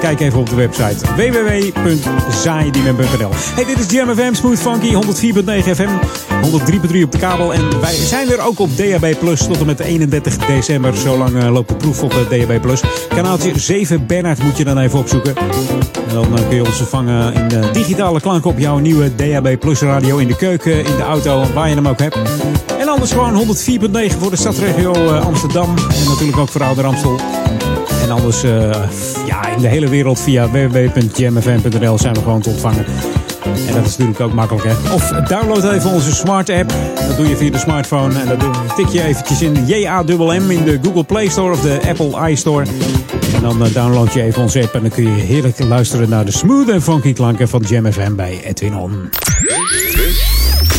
kijk even op de website www.zaaidiemen.nl Hey, dit is Jam FM, Smooth Funky, 104.9 FM, 103.3 op de kabel. En wij zijn er ook op DAB Plus tot en met 31 december. Zo lang uh, loopt de proef op uh, DAB Plus. Kanaaltje 7 Bernard moet je dan even opzoeken. En dan uh, kun je ons vervangen in de digitale klank op jouw nieuwe DAB Plus radio in de keuken, in de auto, waar je hem ook hebt. En anders gewoon 104.9 voor de stadsregio Amsterdam. En natuurlijk ook voor Ouder Amstel. En anders ja, in de hele wereld via www.jamfm.nl zijn we gewoon te ontvangen. En dat is natuurlijk ook makkelijk, hè. Of download even onze smart app. Dat doe je via de smartphone. En dat tik je eventjes in JAMM in de Google Play Store of de Apple iStore. En dan download je even onze app. En dan kun je heerlijk luisteren naar de smooth en funky klanken van Jam FM bij Edwin On. This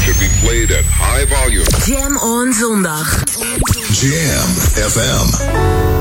should be played at high volume. Jam on zondag. Jam FM.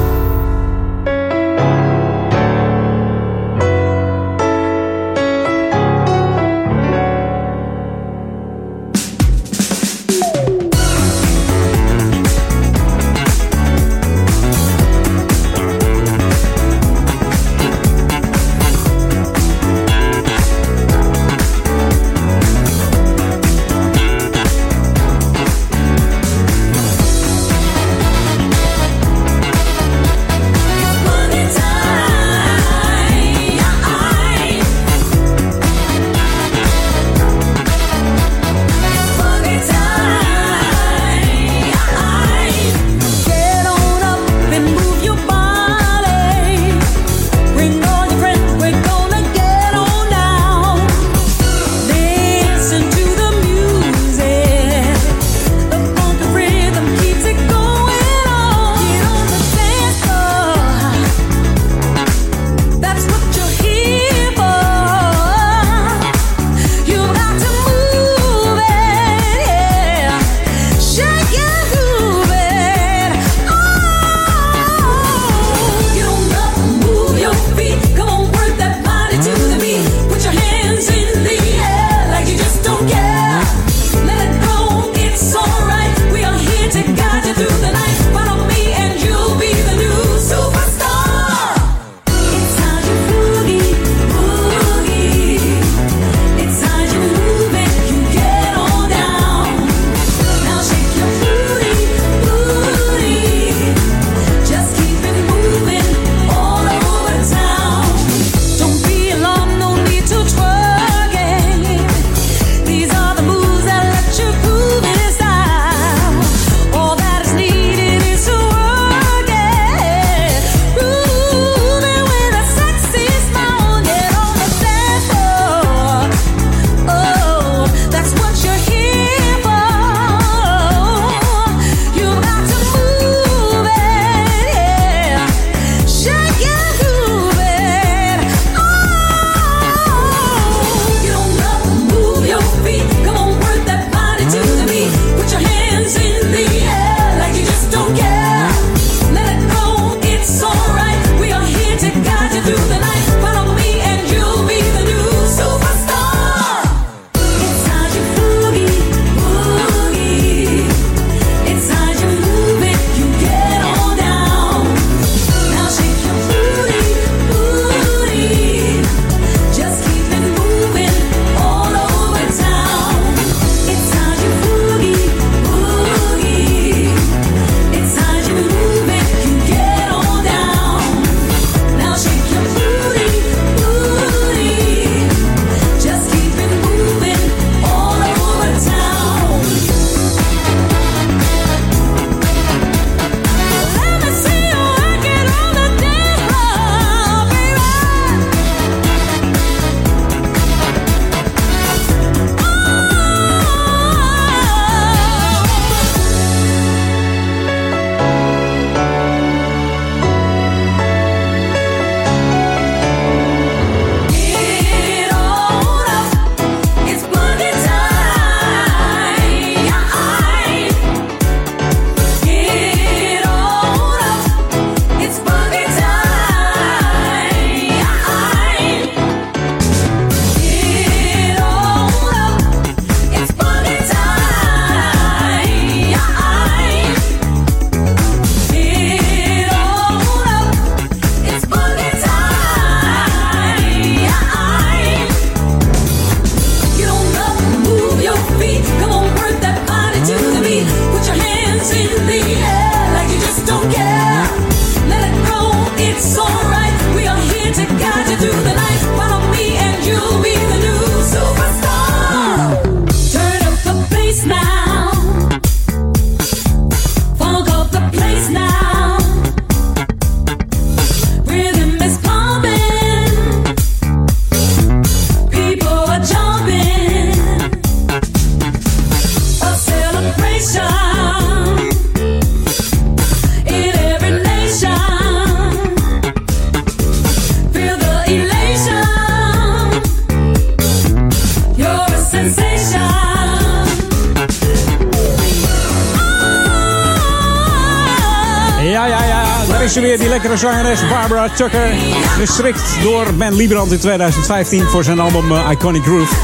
Tucker. Gestrikt door Ben Liebrand in 2015 voor zijn album eh, Iconic Groove.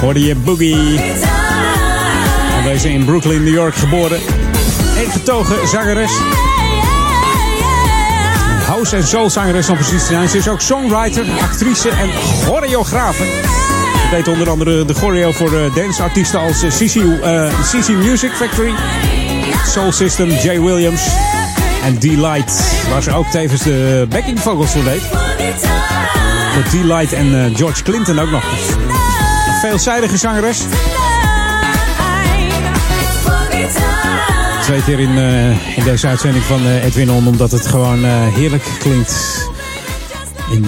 Hoorde je Boogie. En deze in Brooklyn, New York geboren. Een getogen zangeres. House- en soulzangeres om precies zijn. Ze is ook songwriter, actrice en choreografe. Ze deed onder andere de choreo voor uh, danceartiesten als CC, uh, Music Factory, Soul System, Jay Williams en D-Light. Waar ze ook tevens de backing vocals voor deed. Voor D-Light en uh, George Clinton ook nog. Veelzijdige zangeres. Twee keer in, uh, in deze uitzending van uh, Edwin On, omdat het gewoon heerlijk klinkt. In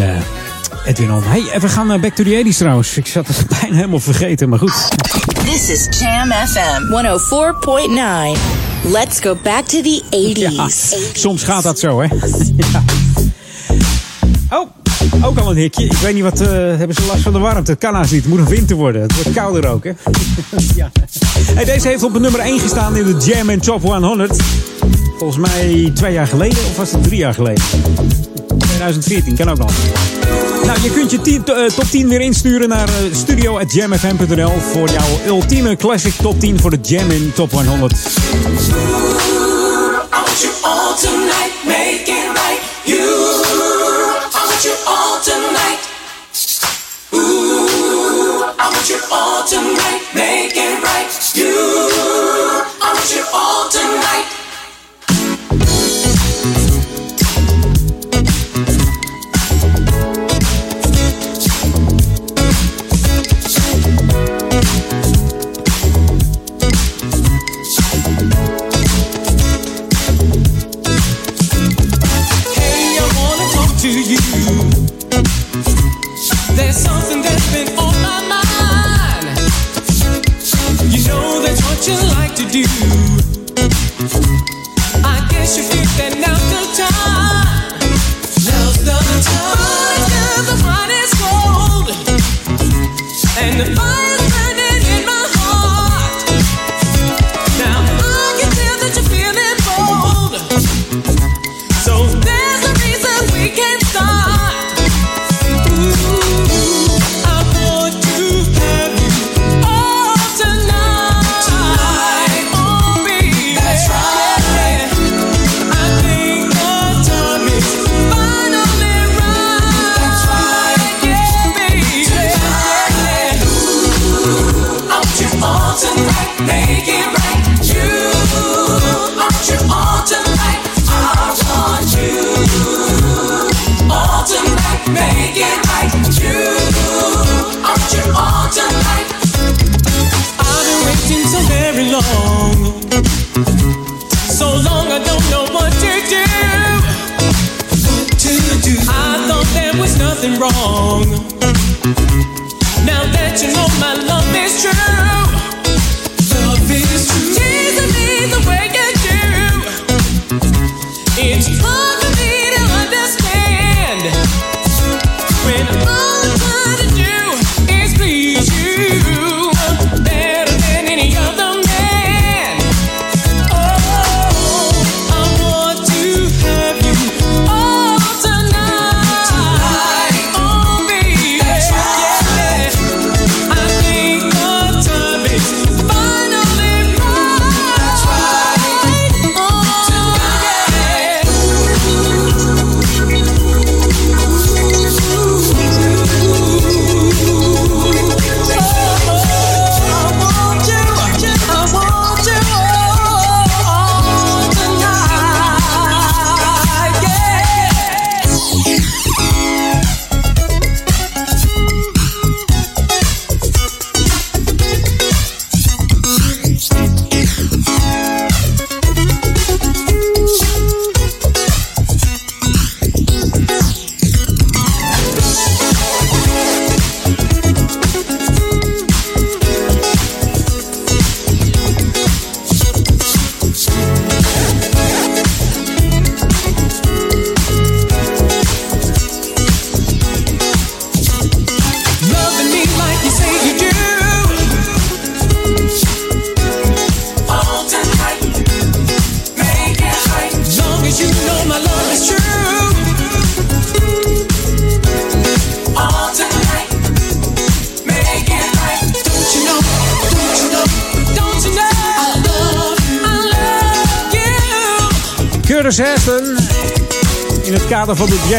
Edwin On. Hey, we gaan back to the 80s trouwens. Ik zat het bijna helemaal vergeten, maar goed. This is Jam FM 104.9. Let's go back to the 80s. Ja, soms gaat dat zo, hè? ja. Oh, ook al een hikje. Ik weet niet wat. Uh, hebben ze last van de warmte? Het kan haast niet. Het moet een winter worden. Het wordt kouder ook, hè? ja. hey, deze heeft op de nummer 1 gestaan in de Jam and Top 100. Volgens mij twee jaar geleden, of was het drie jaar geleden? 2014, kan ook nog. Nou, je kunt je uh, top 10 weer insturen naar uh, studio.jamfm.nl voor jouw ultieme classic top 10 voor de Jam in Top 100.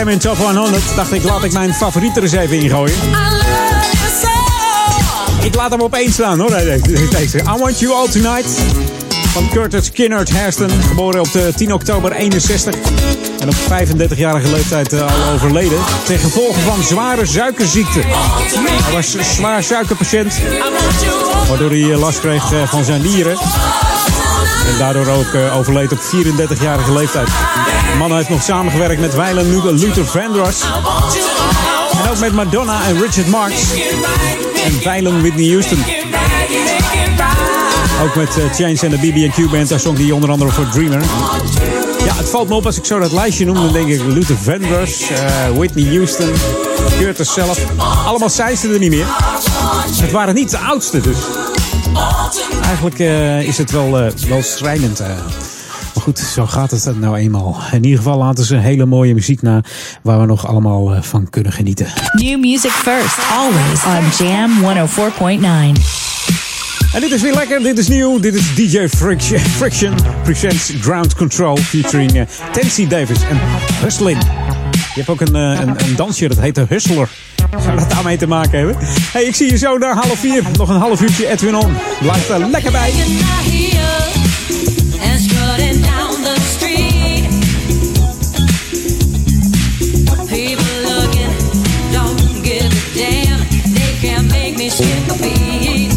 Jam in Top 100 dacht ik, laat ik mijn favorieten er eens even ingooien. Ik laat hem op één staan hoor, deze. deze. I Want You All Tonight. Van Curtis Kinnard Hairston. Geboren op de 10 oktober 61. En op 35-jarige leeftijd eh, al overleden. Ten gevolge van zware suikerziekte. Hij was een zwaar suikerpatiënt. Waardoor hij eh, last kreeg eh, van zijn nieren. En daardoor ook eh, overleed op 34-jarige leeftijd. De man heeft nog samengewerkt met Weilen Luther Vandross. En ook met Madonna en Richard Marx. En Weilen Whitney Houston. Ook met uh, Change en de BB&Q Band. Daar zong hij onder andere voor Dreamer. Ja, het valt me op als ik zo dat lijstje noem. Dan denk ik Luther Vandross, eh, Whitney Houston, Curtis zelf. Allemaal zijn ze er niet meer. Het waren niet de oudste dus. Eigenlijk eh, is het wel, wel schrijnend. Goed, zo gaat het nou eenmaal. In ieder geval laten ze hele mooie muziek na... waar we nog allemaal eh, van kunnen genieten. New music first, always on Jam 104.9. En dit is weer lekker, dit is nieuw. Dit is DJ Friction, Friction presents Ground Control featuring uh, Tensie Davis en Hustlin. Je hebt ook een, eh, een, een dansje, dat heet de Hustler. Zou dat daarmee te maken hebben? Hey, ik zie je zo naar half vier. Nog een half uurtje Edwin On. Blijf er lekker bij. Me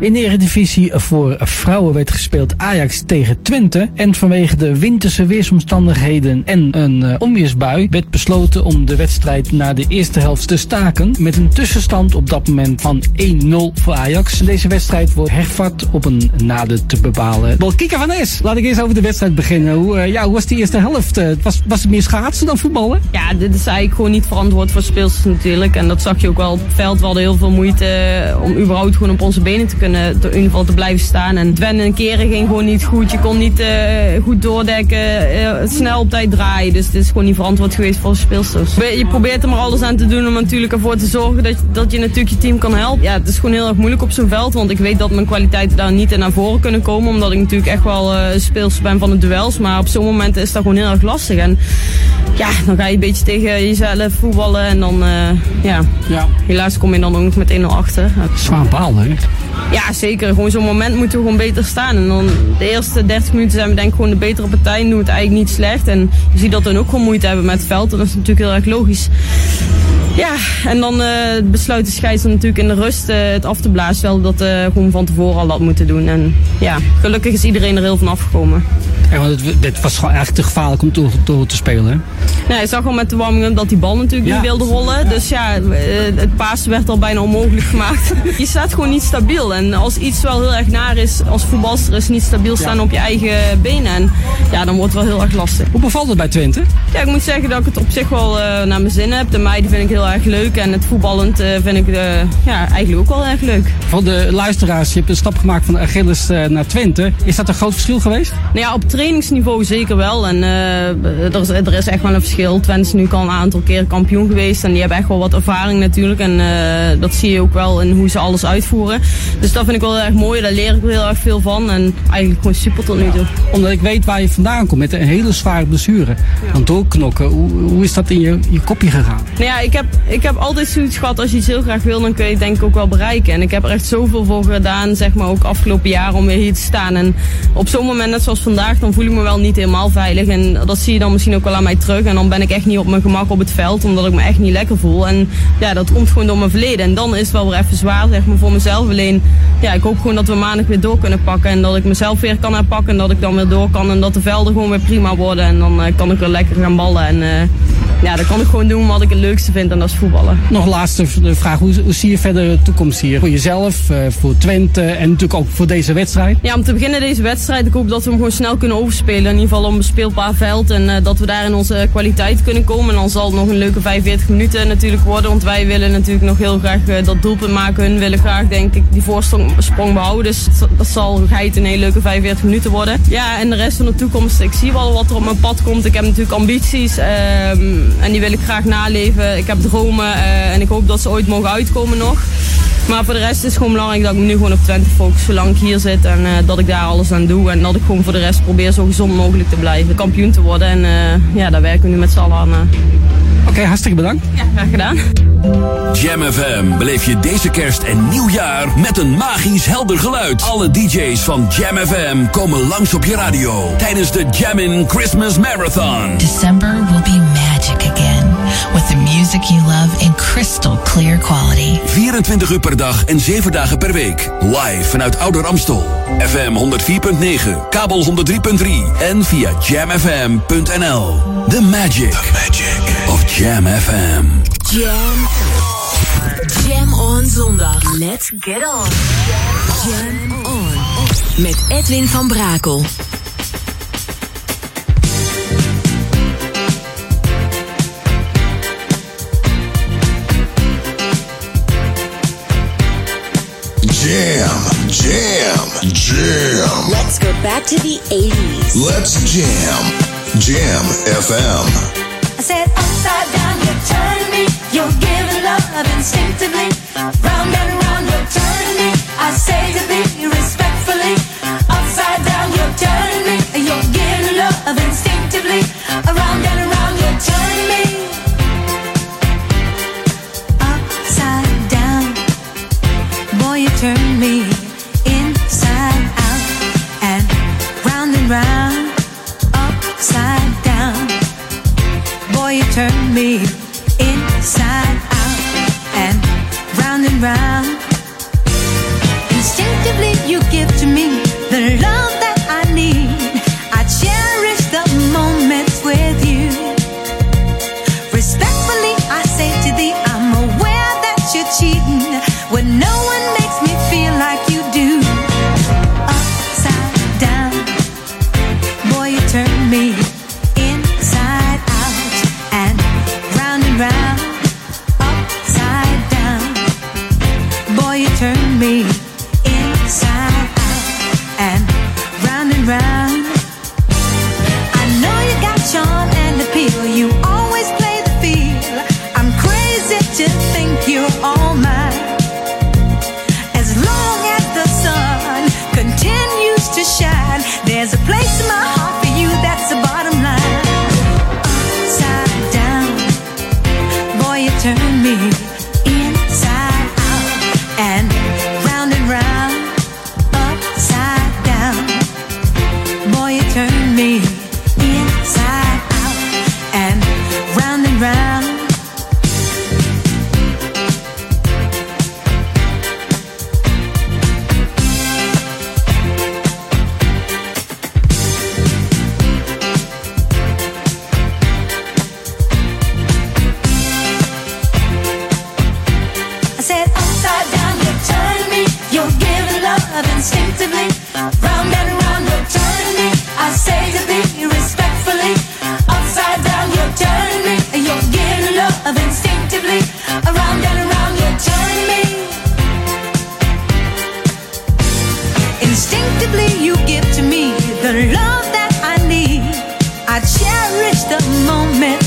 Vénéré Eredivisie voor vrouwen werd gespeeld Ajax tegen Twente. En vanwege de winterse weersomstandigheden en een eh, onweersbui werd besloten om de wedstrijd na de eerste helft te staken. Met een tussenstand op dat moment van 1-0 voor Ajax. Deze wedstrijd wordt hervat op een nader te bepalen. Bal Kika van Es, laat ik eerst over de wedstrijd beginnen. Hoe, eh, ja, hoe was die eerste helft? Eh, was, was het meer schaatsen dan voetballen? Ja, dit is eigenlijk gewoon niet verantwoord voor speelsters natuurlijk. En dat zag je ook wel op het veld. We hadden heel veel moeite om überhaupt gewoon op onze benen te kunnen, in ieder geval te blijven staan. En het wennen en keren ging gewoon niet goed. Je kon niet eh, goed doordekken, eh, snel op tijd draaien. Dus het is gewoon niet verantwoord geweest voor de speelsters. Je probeert er maar alles aan te doen om natuurlijk ervoor te zorgen dat, dat je natuurlijk je team kan helpen. Ja, het is gewoon heel erg moeilijk op zo'n veld. Want ik weet dat mijn kwaliteiten daar niet naar voren kunnen komen. Omdat ik natuurlijk echt wel eh speelster ben van de duels. Maar op zo'n moment is dat gewoon heel erg lastig. En ja, dan ga je een beetje tegen jezelf voetballen. En dan, ja. ja, helaas kom je dan ook nog met 1-0 achter. Zwaar baal, hè? Ja, zeker. Gewoon zo'n moment moeten we gewoon beter staan. En dan de eerste 30 minuten zijn we denk ik gewoon de betere partij. En doen het eigenlijk niet slecht. En je ziet dat dan ook gewoon moeite hebben met het veld. En dat is natuurlijk heel erg logisch. Ja, en dan eh besluit de scheidsrechter natuurlijk in de rust eh, het af te blazen. Terwijl dat eh, gewoon van tevoren al had moeten doen. En ja, gelukkig is iedereen er heel van afgekomen. Ja, want het, dit was gewoon eigenlijk te gevaarlijk om door, door te spelen, hè? Nou, je zag al met de warming dat die bal natuurlijk Ja. niet wilde rollen. Dus ja, het pasen werd al bijna onmogelijk gemaakt. je staat gewoon niet stabiel. En als iets wel heel erg naar is, als voetbalster is niet stabiel staan op je eigen benen. En ja, dan wordt het wel heel erg lastig. Hoe bevalt het bij Twente? Ja, ik moet zeggen dat ik het op zich wel naar mijn zin heb. De meiden vind ik heel erg leuk. En het voetballend eh, vind ik eh, ja, eigenlijk ook wel erg leuk. Voor de luisteraars, je hebt een stap gemaakt van Achilles eh, naar Twente. Is dat een groot verschil geweest? Nou ja, op trainingsniveau zeker wel. En er, is, er is echt wel een verschil. Twente is nu al een aantal keer kampioen geweest. En die hebben echt wel wat ervaring natuurlijk. En dat zie je ook wel in hoe ze alles uitvoeren. Dus dat vind ik wel heel erg mooi. Daar leer ik wel heel erg veel van. En eigenlijk gewoon super tot nu toe. Omdat ik weet waar je vandaan komt met een hele zware blessure. Aan doorknokken. Hoe, hoe is dat in je, je kopje gegaan? Nou ja, ik heb, ik heb altijd zoiets gehad. Als je iets heel graag wil, dan kun je het denk ik ook wel bereiken. En ik heb er echt zoveel voor gedaan, zeg maar ook afgelopen jaren om weer hier te staan. En op zo'n moment, net zoals vandaag, dan voel ik me wel niet helemaal veilig. En dat zie je dan misschien ook wel aan mij terug. En dan ben ik echt niet op mijn gemak op het veld, omdat ik me echt niet lekker voel. En ja, dat komt gewoon door mijn verleden. En dan is het wel weer even zwaar, zeg maar, voor mezelf. Alleen, ja, ik hoop gewoon dat we maandag weer door kunnen pakken. En dat ik mezelf weer kan herpakken. En dat ik dan weer door kan. En dat de velden gewoon weer prima worden. En dan eh, kan ik weer lekker gaan ballen. En eh, ja, dan kan ik gewoon doen wat ik het leukste vind. Is voetballen. Nog laatste vraag. Hoe, hoe zie je verder de toekomst hier? Voor jezelf, eh, voor Twente en natuurlijk ook voor deze wedstrijd? Ja, om te beginnen deze wedstrijd. Ik hoop dat we hem gewoon snel kunnen overspelen. In ieder geval op een speelbaar veld. En eh, dat we daar in onze kwaliteit kunnen komen. En dan zal het nog een leuke 45 minuten natuurlijk worden. Want wij willen natuurlijk nog heel graag eh, dat doelpunt maken. Hun willen graag, denk ik, die voorsprong sprong behouden. Dus dat- dat zal geit een hele leuke 45 minuten worden. Ja, en de rest van de toekomst. Ik zie wel wat er op mijn pad komt. Ik heb natuurlijk ambities. ehm, en die wil ik graag naleven. Ik heb dromen. eh, en ik hoop dat ze ooit mogen uitkomen nog. Maar voor de rest is het gewoon belangrijk dat ik me nu gewoon op Twente focus zolang ik hier zit. En eh, dat ik daar alles aan doe. En dat ik gewoon voor de rest probeer zo gezond mogelijk te blijven. Kampioen te worden. En eh, ja, daar werken we nu met z'n allen aan. Oké, hartstikke bedankt. Ja, graag gedaan. Jam FM beleef je deze kerst en nieuwjaar met een magisch helder geluid. Alle DJ's van Jam FM komen langs op je radio tijdens de Jammin' Christmas Marathon. December will be with the music you love in crystal clear quality. 24 uur per dag en 7 dagen per week. Live vanuit Ouder Amstel. FM 104.9, kabel 103.3 en via jamfm.nl. The magic, of Jam FM. Jam. Jam on zondag. Let's get on. Jam on. Met Edwin van Brakel. Jam, jam, jam. Let's go back to the 80s. Let's jam. Jam FM. I said upside down, you turn me. You're giving love instinctively. Round and round, you're turning me. I say to thee respectfully. You give to me the love that I need. I cherish the moment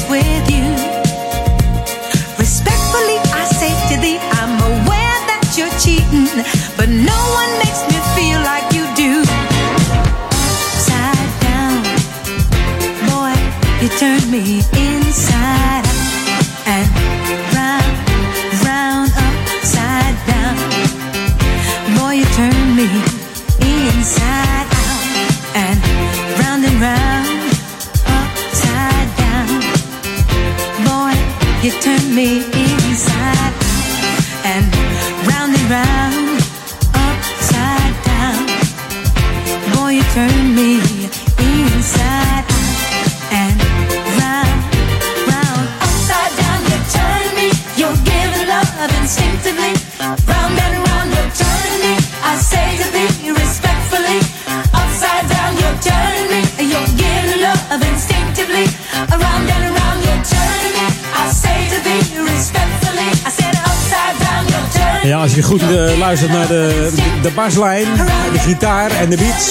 je goed eh, luistert naar de, de baslijn, de gitaar en de beats,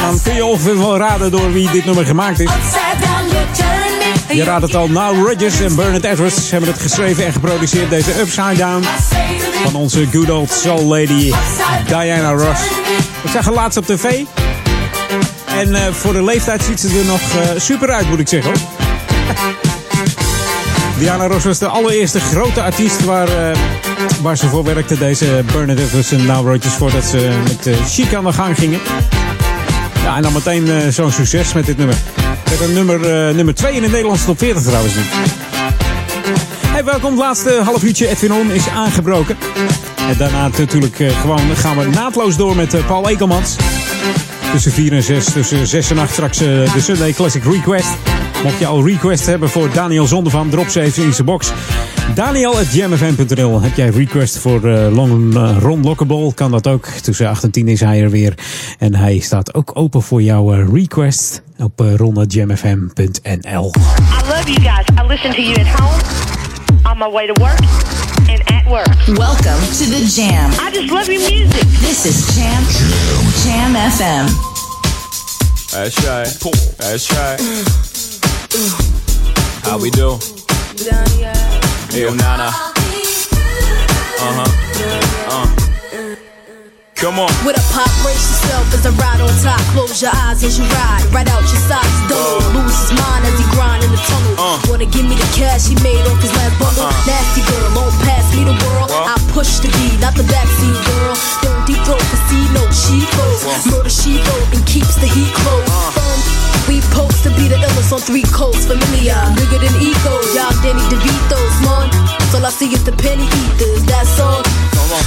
dan kun je ongeveer wel raden door wie dit nummer gemaakt is. Je raadt het al, Now Rodgers en Bernard Edwards hebben het geschreven en geproduceerd, deze Upside Down, van onze good old soul lady Diana Ross. Ik zag haar laatst op tv. En eh, voor de leeftijd ziet ze er nog eh, super uit, moet ik zeggen. Diana Ross was de allereerste grote artiest waar, waar ze voor werkte. Deze Bernard Edwards en Now Rodgers voordat ze met uh, Chic aan de gang gingen. Ja, en dan meteen eh, zo'n succes met dit nummer. Met een nummer, eh, nummer 2 in de Nederlandse top 40 trouwens nu. Hey, welkom. Het laatste half uurtje Edwin On is aangebroken. En daarna natuurlijk gewoon gaan we naadloos door met Paul Ekelmans. Tussen 4 en 6, tussen 6 en 8 straks de Sunday Classic Request. Mocht je al request hebben voor Daniel Zondervan, drop ze even in zijn box. Daniel.jamfm.nl Heb jij request voor eh, Long eh, Ron Lockable? Kan dat ook. Tussen 8 en 10 is hij er weer. En hij staat ook open voor jouw eh, request op uh, ron.jamfm.nl I love you guys. I listen to you at home, on my way to work, and at work. Welcome to the Jam. I just love your music. This is Jam Jam FM. That's right. That's right. How we do? Yo, Nana. Uh huh. Uh. Come on. With a pop, brace yourself as I ride on top. Close your eyes as you ride. Right out your socks, don't lose his mind as he grind in the tunnel. Uh. Wanna give me the cash he made off his last bundle? Uh-uh. Nasty girl, won't pass me the world. What? I push the beat, not the backseat girl. Don't deep throat, cause see no she goes. Murder she wrote and keeps the heat close. Uh. We post to be the illest on three coasts. Familiar, bigger than ego. Y'all Danny DeVito's, man. All I see is the penny eaters, that's all.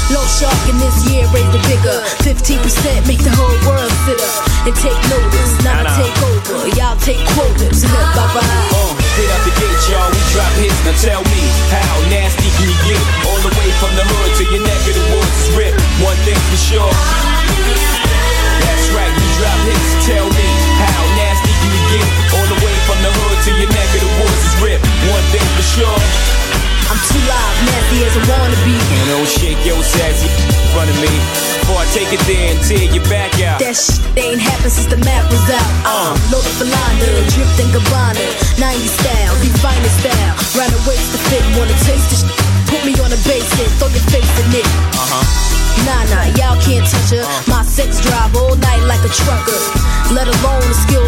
Low shark in this year, raise the bigger. 15% make the whole world sit up and take notice. Now I take over, y'all take quotas. Bye bye. Uh, hit out the gate, y'all. We drop hits. Now tell me, how nasty can you get? All the way from the hood to your neck of the woods ripped. One thing for sure. That's right, we drop hits. Tell me, from the hood to your neck of the woods is ripped. One thing for sure. I'm too loud, nasty as I wanna be. And don't shake your sassy in front of me. Before I take it there and tear your back out. That shit ain't happened since the map was out. Uh, loaded for Lana, dripped in Gabbana. 90 style, refining style. Round the waist to fit, wanna taste the shit. Put me on a bass hit, throw your face in it. Uh huh. Nah, nah, y'all can't touch her. My sex drive all night like a trucker. Let alone the skills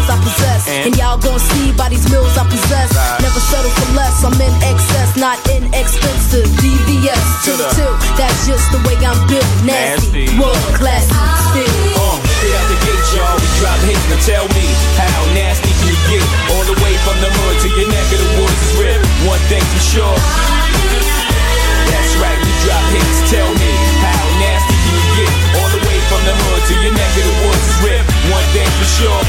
y'all gon' see by these mills I possess. Right. Never settle for less. I'm in excess, not inexpensive. DVS To to the- the two. That's just the way I'm built. Nasty, Nasty. world class, still. Uh, out the gate, y'all. We drop hits. Now tell me, how nasty can you get? All the way from the hood to your neck of the woods is ripped. One thing for sure. That's right, we drop hits. Tell me, how nasty can you get? All the way from the hood to your neck of the woods is ripped. One thing for sure.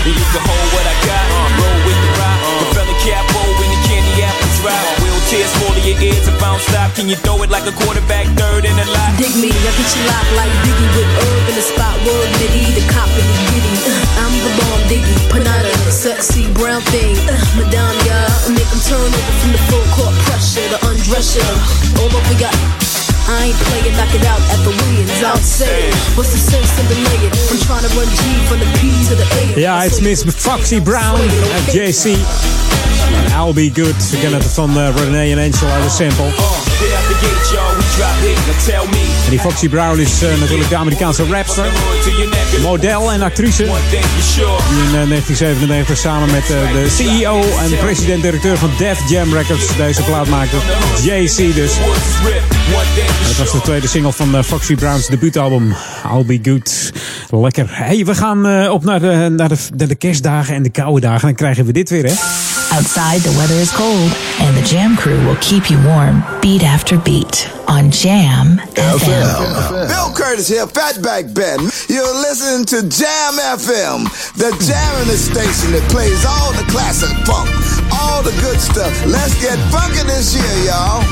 And you can hold what I got, roll with the rock. The fella capo when the candy apples drop. Will tears fall to your ears if I don't stop. Can you throw it like a quarterback third in the lot? Dig me, I get you locked like Biggie with herb in the spot. Word nitty, the cop in the giddy. Uh, I'm the bomb diggy, panada, sexy brown thing. Uh, Madame, yeah, make them turn over from the full court pressure, the undress ya. All over ya. I ain't playing, knock it out at the Williams. I'll say, what's the sense in delay it? I'm trying to run G from the P to the A. Ja, het is Miss Foxy Brown en JC. En I'll Be Good. We kennen het van eh, Renee en Angela, de sample. Hit die Foxy Brown is eh, natuurlijk de Amerikaanse rapster, model en actrice. Die in eh, 1997 samen met eh, de CEO en president-directeur van Def Jam Records deze plaat maakte. JC dus. En dat was de tweede single van eh, Foxy Brown's debuutalbum I'll Be Good. Lekker. Hey, we gaan eh, op naar, de, naar, de, naar de kerstdagen en de koude dagen. Dan krijgen we dit weer, hè? Outside, the weather is cold, and the Jam crew will keep you warm beat after beat on Jam FM. Bill Curtis here, Fatback Ben. You're listening to Jam FM, the jamming station that plays all the classic funk, all the good stuff. Let's get funky this year, y'all.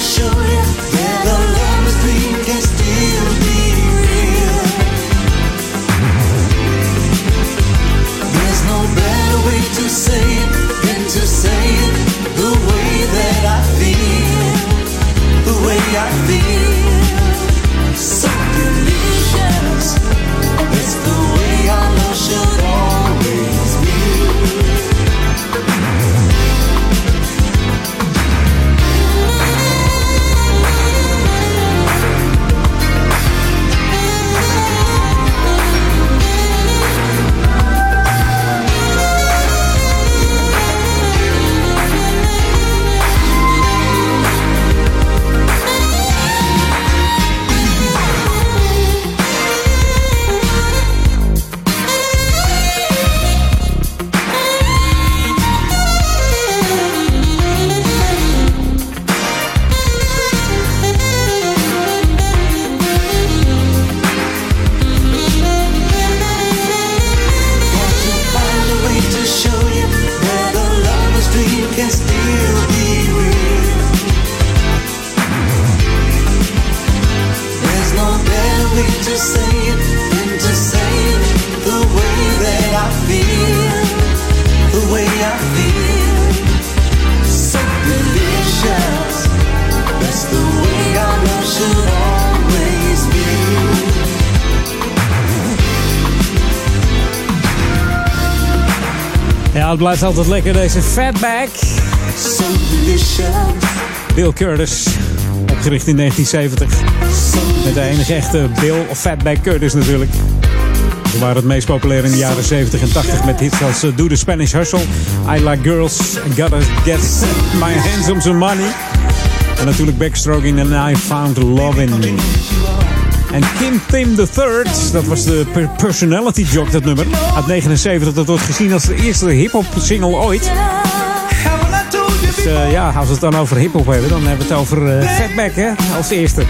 show you het blijft altijd lekker, deze Fatback. Bill Curtis, opgericht in 1970. Met de enige echte Bill of Fatback Curtis natuurlijk. Ze waren het meest populair in de jaren 70 en 80 met hits als eh, Do the Spanish Hustle, I Like Girls, Gotta Get My Hands on Some Money. En natuurlijk Backstroking en I Found Love In. En Kim Tim III, dat was de per- personality jock, dat nummer, uit 79. Dat wordt gezien als de eerste hip-hop single ooit. Dus eh, ja, als we het dan over hip-hop hebben, dan hebben we het over eh, Fatback, hè, als eerste.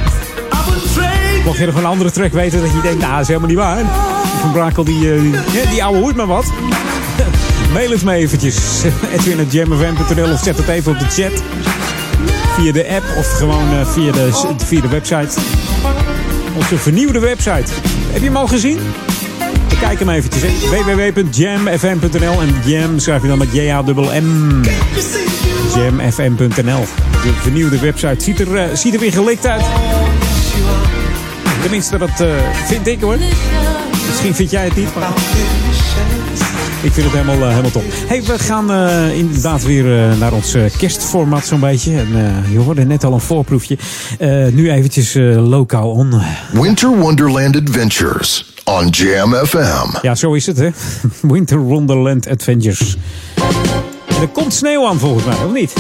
Mocht je nog een andere track weten dat je denkt, nou, dat is helemaal niet waar. Van Brakel, die, eh, die, die ouwe hoort maar wat. Mail het me eventjes. Edwin.jamfm.nl of zet het even op de chat. Via de app of gewoon via, de, via de website. Onze vernieuwde website. Heb je hem al gezien? Kijk hem eventjes. www.jamfm.nl en jam schrijf je dan met J-A-M-M. Jamfm.nl De vernieuwde website ziet er, eh, ziet er weer gelikt uit. Tenminste, dat eh, vind ik hoor. Misschien vind jij het niet, maar... Ik vind het helemaal, eh, helemaal top. Hey, we gaan eh, inderdaad weer eh, naar ons kerstformat zo'n beetje. En je hoorde net al een voorproefje. Nu eventjes lokaal on. Winter Wonderland Adventures on Jam FM. Ja, zo is het hè. Winter Wonderland Adventures. En er komt sneeuw aan volgens mij, of niet?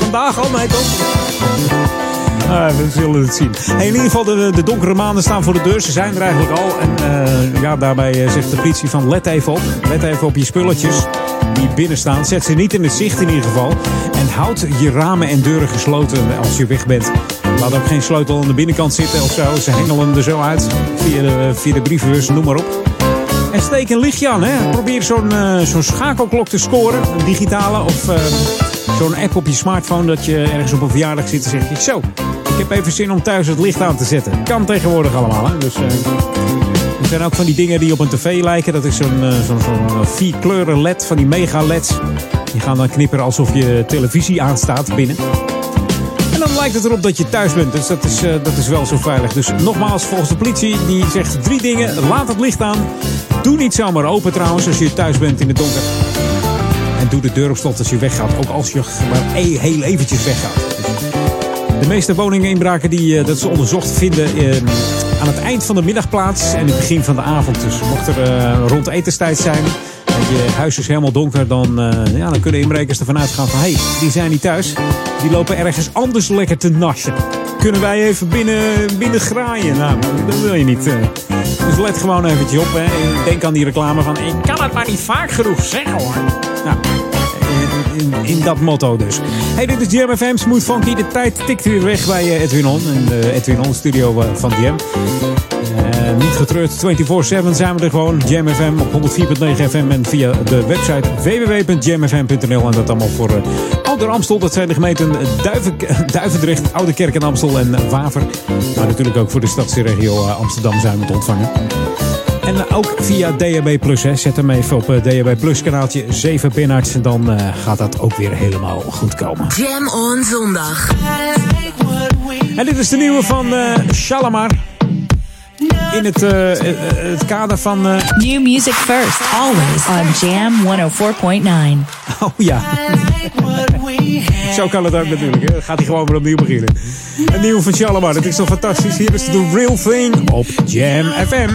Vandaag al, nee toch? Ah, we zullen het zien. In ieder geval, de, de donkere maanden staan voor de deur. Ze zijn er eigenlijk al. En eh, ja, daarbij eh, zegt de politie van let even op. Let even op je spulletjes die binnen staan. Zet ze niet in het zicht in ieder geval. En houd je ramen en deuren gesloten als je weg bent. Laat ook geen sleutel aan de binnenkant zitten of zo. Ze hengelen er zo uit. Via de, via de brievenbus, noem maar op. En steek een lichtje aan. Hè. Probeer zo'n eh, schakelklok te scoren. Een digitale of zo'n app op je smartphone. Dat je ergens op een verjaardag zit en zeg je zo. Ik heb even zin om thuis het licht aan te zetten. Kan tegenwoordig allemaal. Hè. Dus, eh, er zijn ook van die dingen die op een tv lijken. Dat is zo'n kleuren LED van die mega LED's. Die gaan dan knipperen alsof je televisie aanstaat binnen. En dan lijkt het erop dat je thuis bent. Dus dat is, dat is wel zo veilig. Dus nogmaals, volgens de politie, die zegt drie dingen. Laat het licht aan. Doe niet zomaar open trouwens als je thuis bent in het donker. En doe de deur op slot als je weggaat. Ook als je maar e- heel eventjes weggaat. De meeste woninginbraken die eh, dat ze onderzocht vinden eh, aan het eind van de middag plaats en het begin van de avond. Dus mocht er eh, rond etenstijd zijn en je huis is helemaal donker, dan, ja, dan kunnen inbrekers ervan uitgaan van hé, hey, die zijn niet thuis. Die lopen ergens anders lekker te nassen. Kunnen wij even binnen, binnen graaien? Nou, dat wil je niet. Dus let gewoon eventjes op. Hè. Denk aan die reclame van ik kan het maar niet vaak genoeg zeggen hoor. Nou, in, dat motto dus. Hey, dit is Jam FM Smooth Funky. De tijd tikt weer weg bij eh, Edwin On. In de Edwin studio eh, van DM. Eh, niet getreurd, 24-7 zijn we er gewoon. Jam FM op 104.9 FM en via de website www.jamfm.nl. En dat allemaal voor Ouder Amstel. Dat zijn de gemeenten Duiven, Duivendrecht, Oude Kerk en Amstel en Waver. Maar natuurlijk ook voor de stadsregio Amsterdam zijn we te ontvangen. En ook via DMB Plus. Hè. Zet hem even op eh, DMB Plus kanaaltje 7 Pinarts. En dan eh, gaat dat ook weer helemaal goed komen. Jam on zondag. En dit is de nieuwe van uh, In het, het kader van... New music first, always on Jam 104.9. Oh ja. Zo kan het ook natuurlijk. Gaat hij gewoon weer opnieuw beginnen. Een nieuwe van Shalomar, Dat is toch fantastisch. Hier is de Real Thing op Jam FM.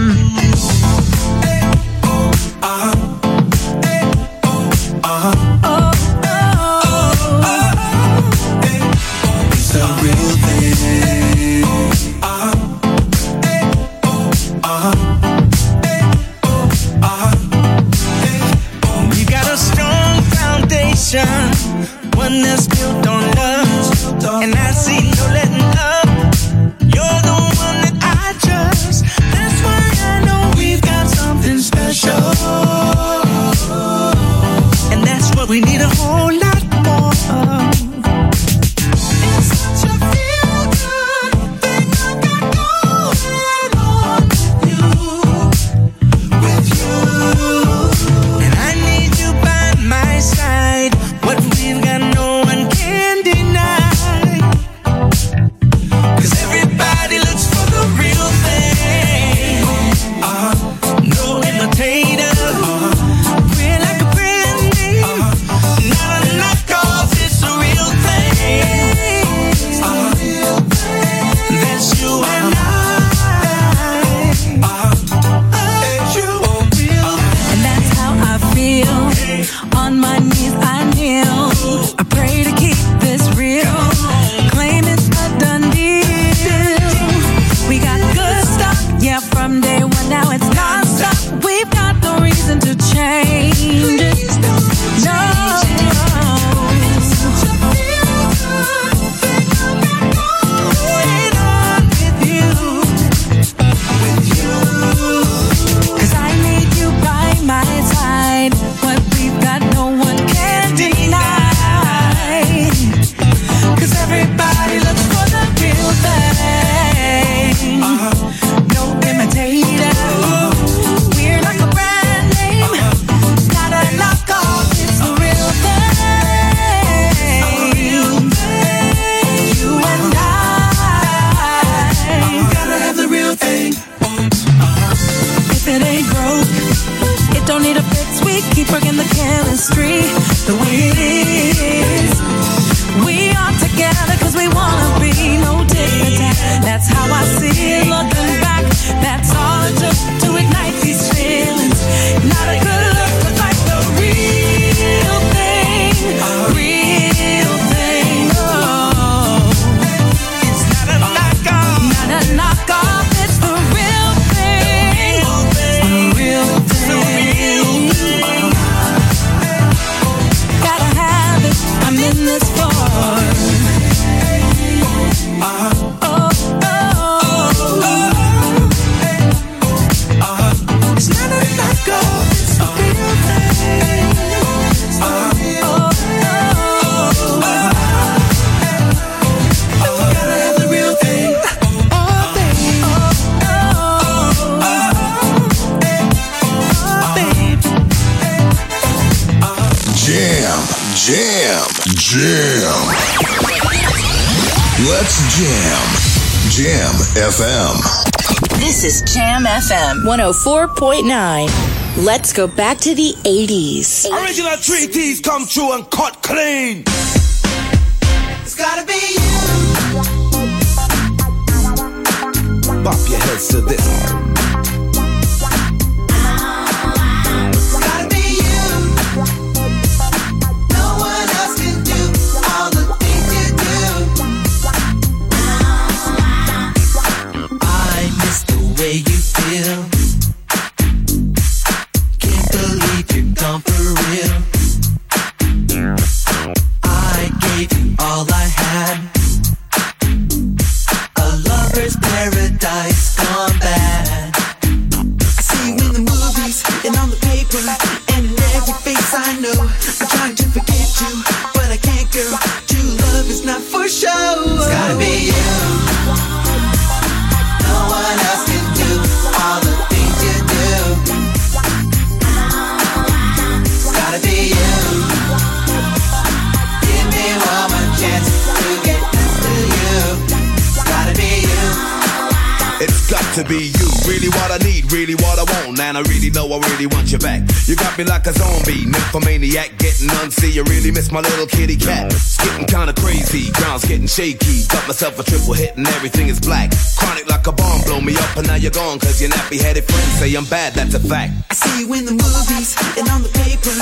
104.9. Let's go back to the 80s. Original treaties come true and cut clean. It's gotta be you. Bop your heads to this. Me like a zombie, nymphomaniac, getting unsee. You really miss my little kitty cat. It's getting kinda crazy, ground's getting shaky. Got myself a triple hit and everything is black. Chronic like a bomb, blow me up and now you're gone. Cause your nappy headed friends say I'm bad, that's a fact. I see you in the movies and on the paper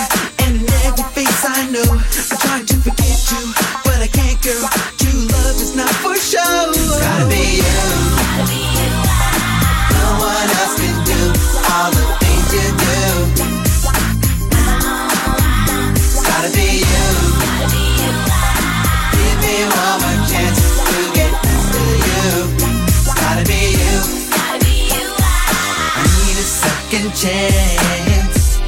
and in every face I know. I'm trying to forget you, but I can't, girl. True love is not for show. It's gotta be you. No one else can do all the things you do. Chance to get to you. It's gotta be you. I need a second chance.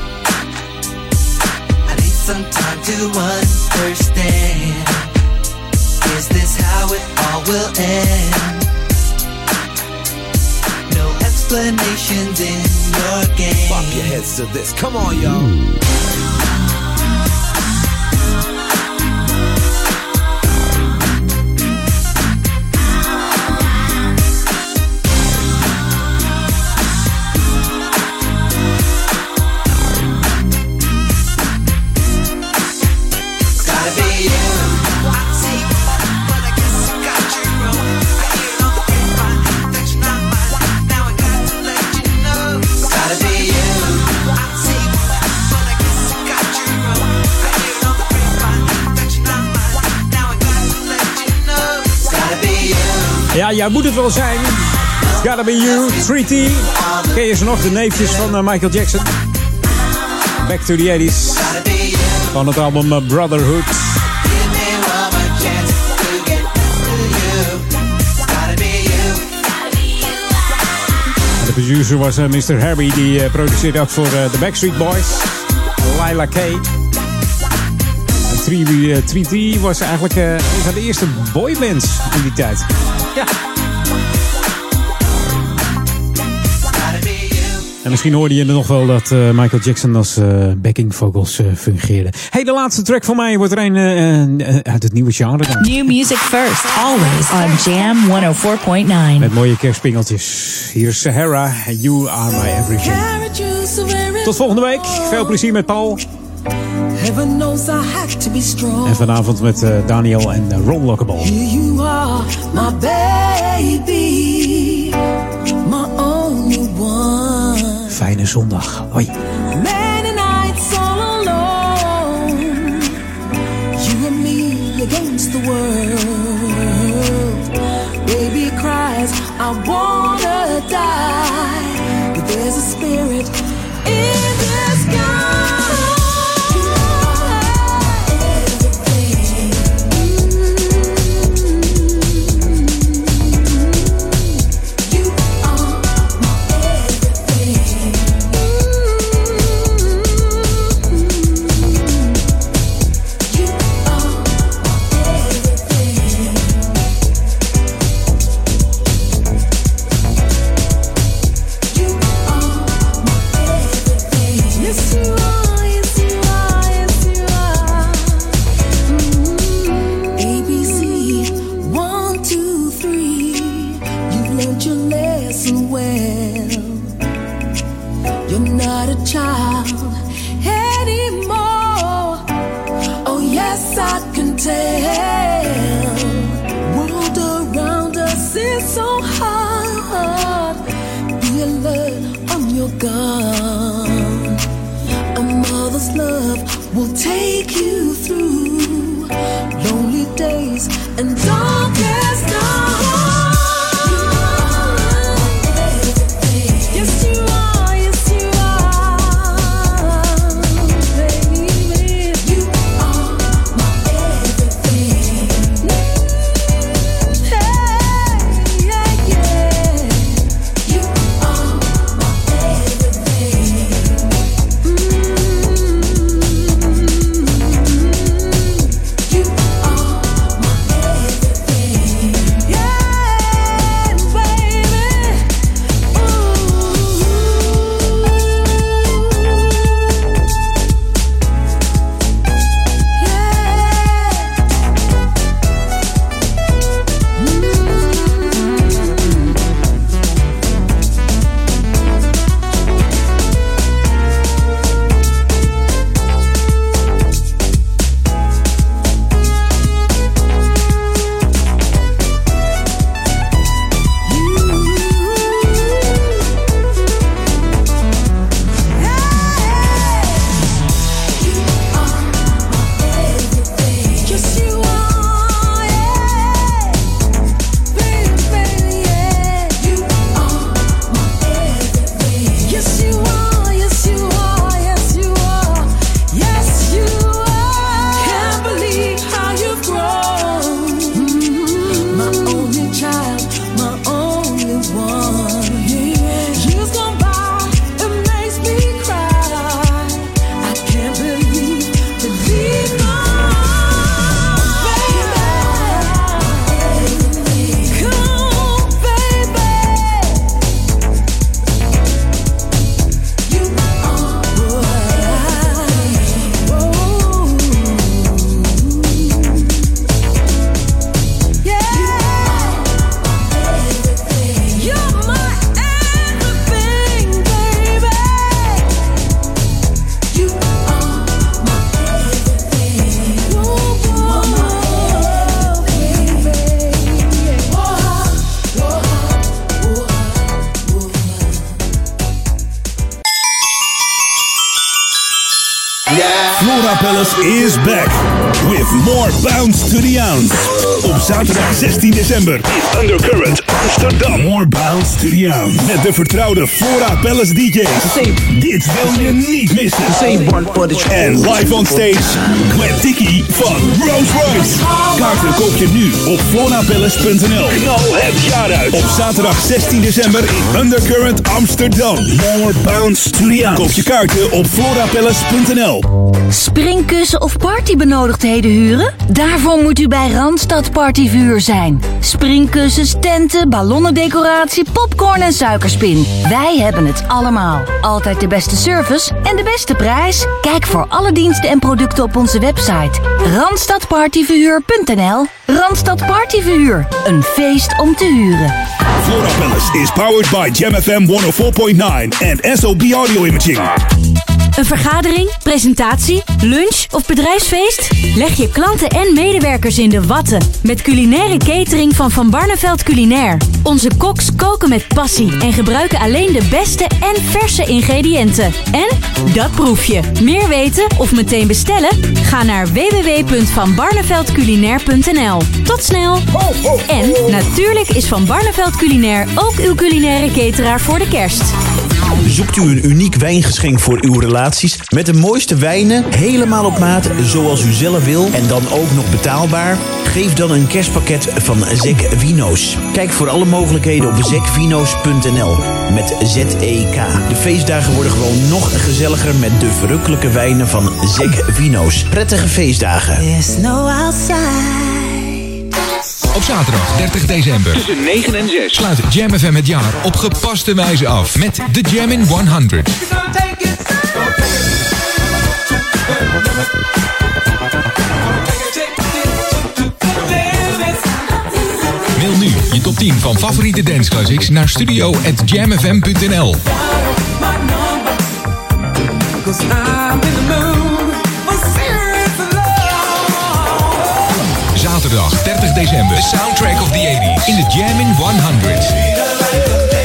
I need some time to understand. Is this how it all will end? No explanations in your game. Bop your heads to this. Come on, y'all. Ja, jij moet het wel zijn. Gotta be you, 3T. Ken je ze nog, de neefjes van eh, Michael Jackson? Back to the 80s. Van het album eh, Brotherhood. De producer was eh, Mr. Harry, die produceerde ook voor de Backstreet Boys. Lila K. En 3, eh, 3T was eigenlijk een van de eerste boybands in die tijd. Ja. En misschien hoorde je er nog wel dat eh, Michael Jackson als eh, backing vocals eh, fungeerde. Hey, de laatste track van mij wordt er een uit het nieuwe genre dan. New music first, always on Jam 104.9. Met mooie kerstpingeltjes. Hier is Sahara en You Are My Everything. Tot volgende week. Veel plezier met Paul. Heaven knows I have to be strong. En vanavond met eh, Daniel en Ron Lockable. Are, my baby, my only one. Fijne zondag. Hoi. Many nights all alone, you and me against the world. Baby cries, I wanna die, december in Undercurrent Amsterdam. More bounce to the ounce. Met de vertrouwde Flora Palace DJ's. Dit wil je niet missen. En live on stage, Gwen Tiki van Rose Royce. Kaarten koop je nu op florapalace.nl. Knal het jaar uit. Op zaterdag 16 december in Undercurrent Amsterdam. More bounce to the ounce. Koop je kaarten op florapalace.nl. Springkussen of partybenodigdheden huren? Daarvoor moet u bij Randstad Partyvuur zijn. Springkussens, tenten, ballonnendecoratie, popcorn en suikerspin. Wij hebben het allemaal. Altijd de beste service en de beste prijs. Kijk voor alle diensten en producten op onze website. Randstadpartyverhuur.nl Randstad Partyverhuur. Een feest om te huren. Flora Palace is powered by Jam FM 104.9 en SOB Audio Imaging. Een vergadering, presentatie, lunch of bedrijfsfeest? Leg je klanten en medewerkers in de watten met culinaire catering van Van Barneveld Culinair. Onze koks koken met passie en gebruiken alleen de beste en verse ingrediënten. En dat proef je. Meer weten of meteen bestellen? Ga naar www.vanbarneveldculinair.nl. Tot snel! En natuurlijk is Van Barneveld Culinair ook uw culinaire cateraar voor de kerst. Zoekt u een uniek wijngeschenk voor uw relaties met de mooiste wijnen, helemaal op maat zoals u zelf wil en dan ook nog betaalbaar? Geef dan een kerstpakket van Zek Vino's. Kijk voor alle mogelijkheden op zekvino's.nl met Z-E-K. De feestdagen worden gewoon nog gezelliger met de verrukkelijke wijnen van Zek Vino's. Prettige feestdagen. There's no outside. Op zaterdag 30 december tussen 9 en 6 sluit Jam FM het jaar op gepaste wijze af met de Jam in 100. Mail nu je top 10 van favoriete danceclassics naar studio@jamfm.nl. Cause I'm in the mood zaterdag 30 december. The soundtrack of the 80s in the Jam 100.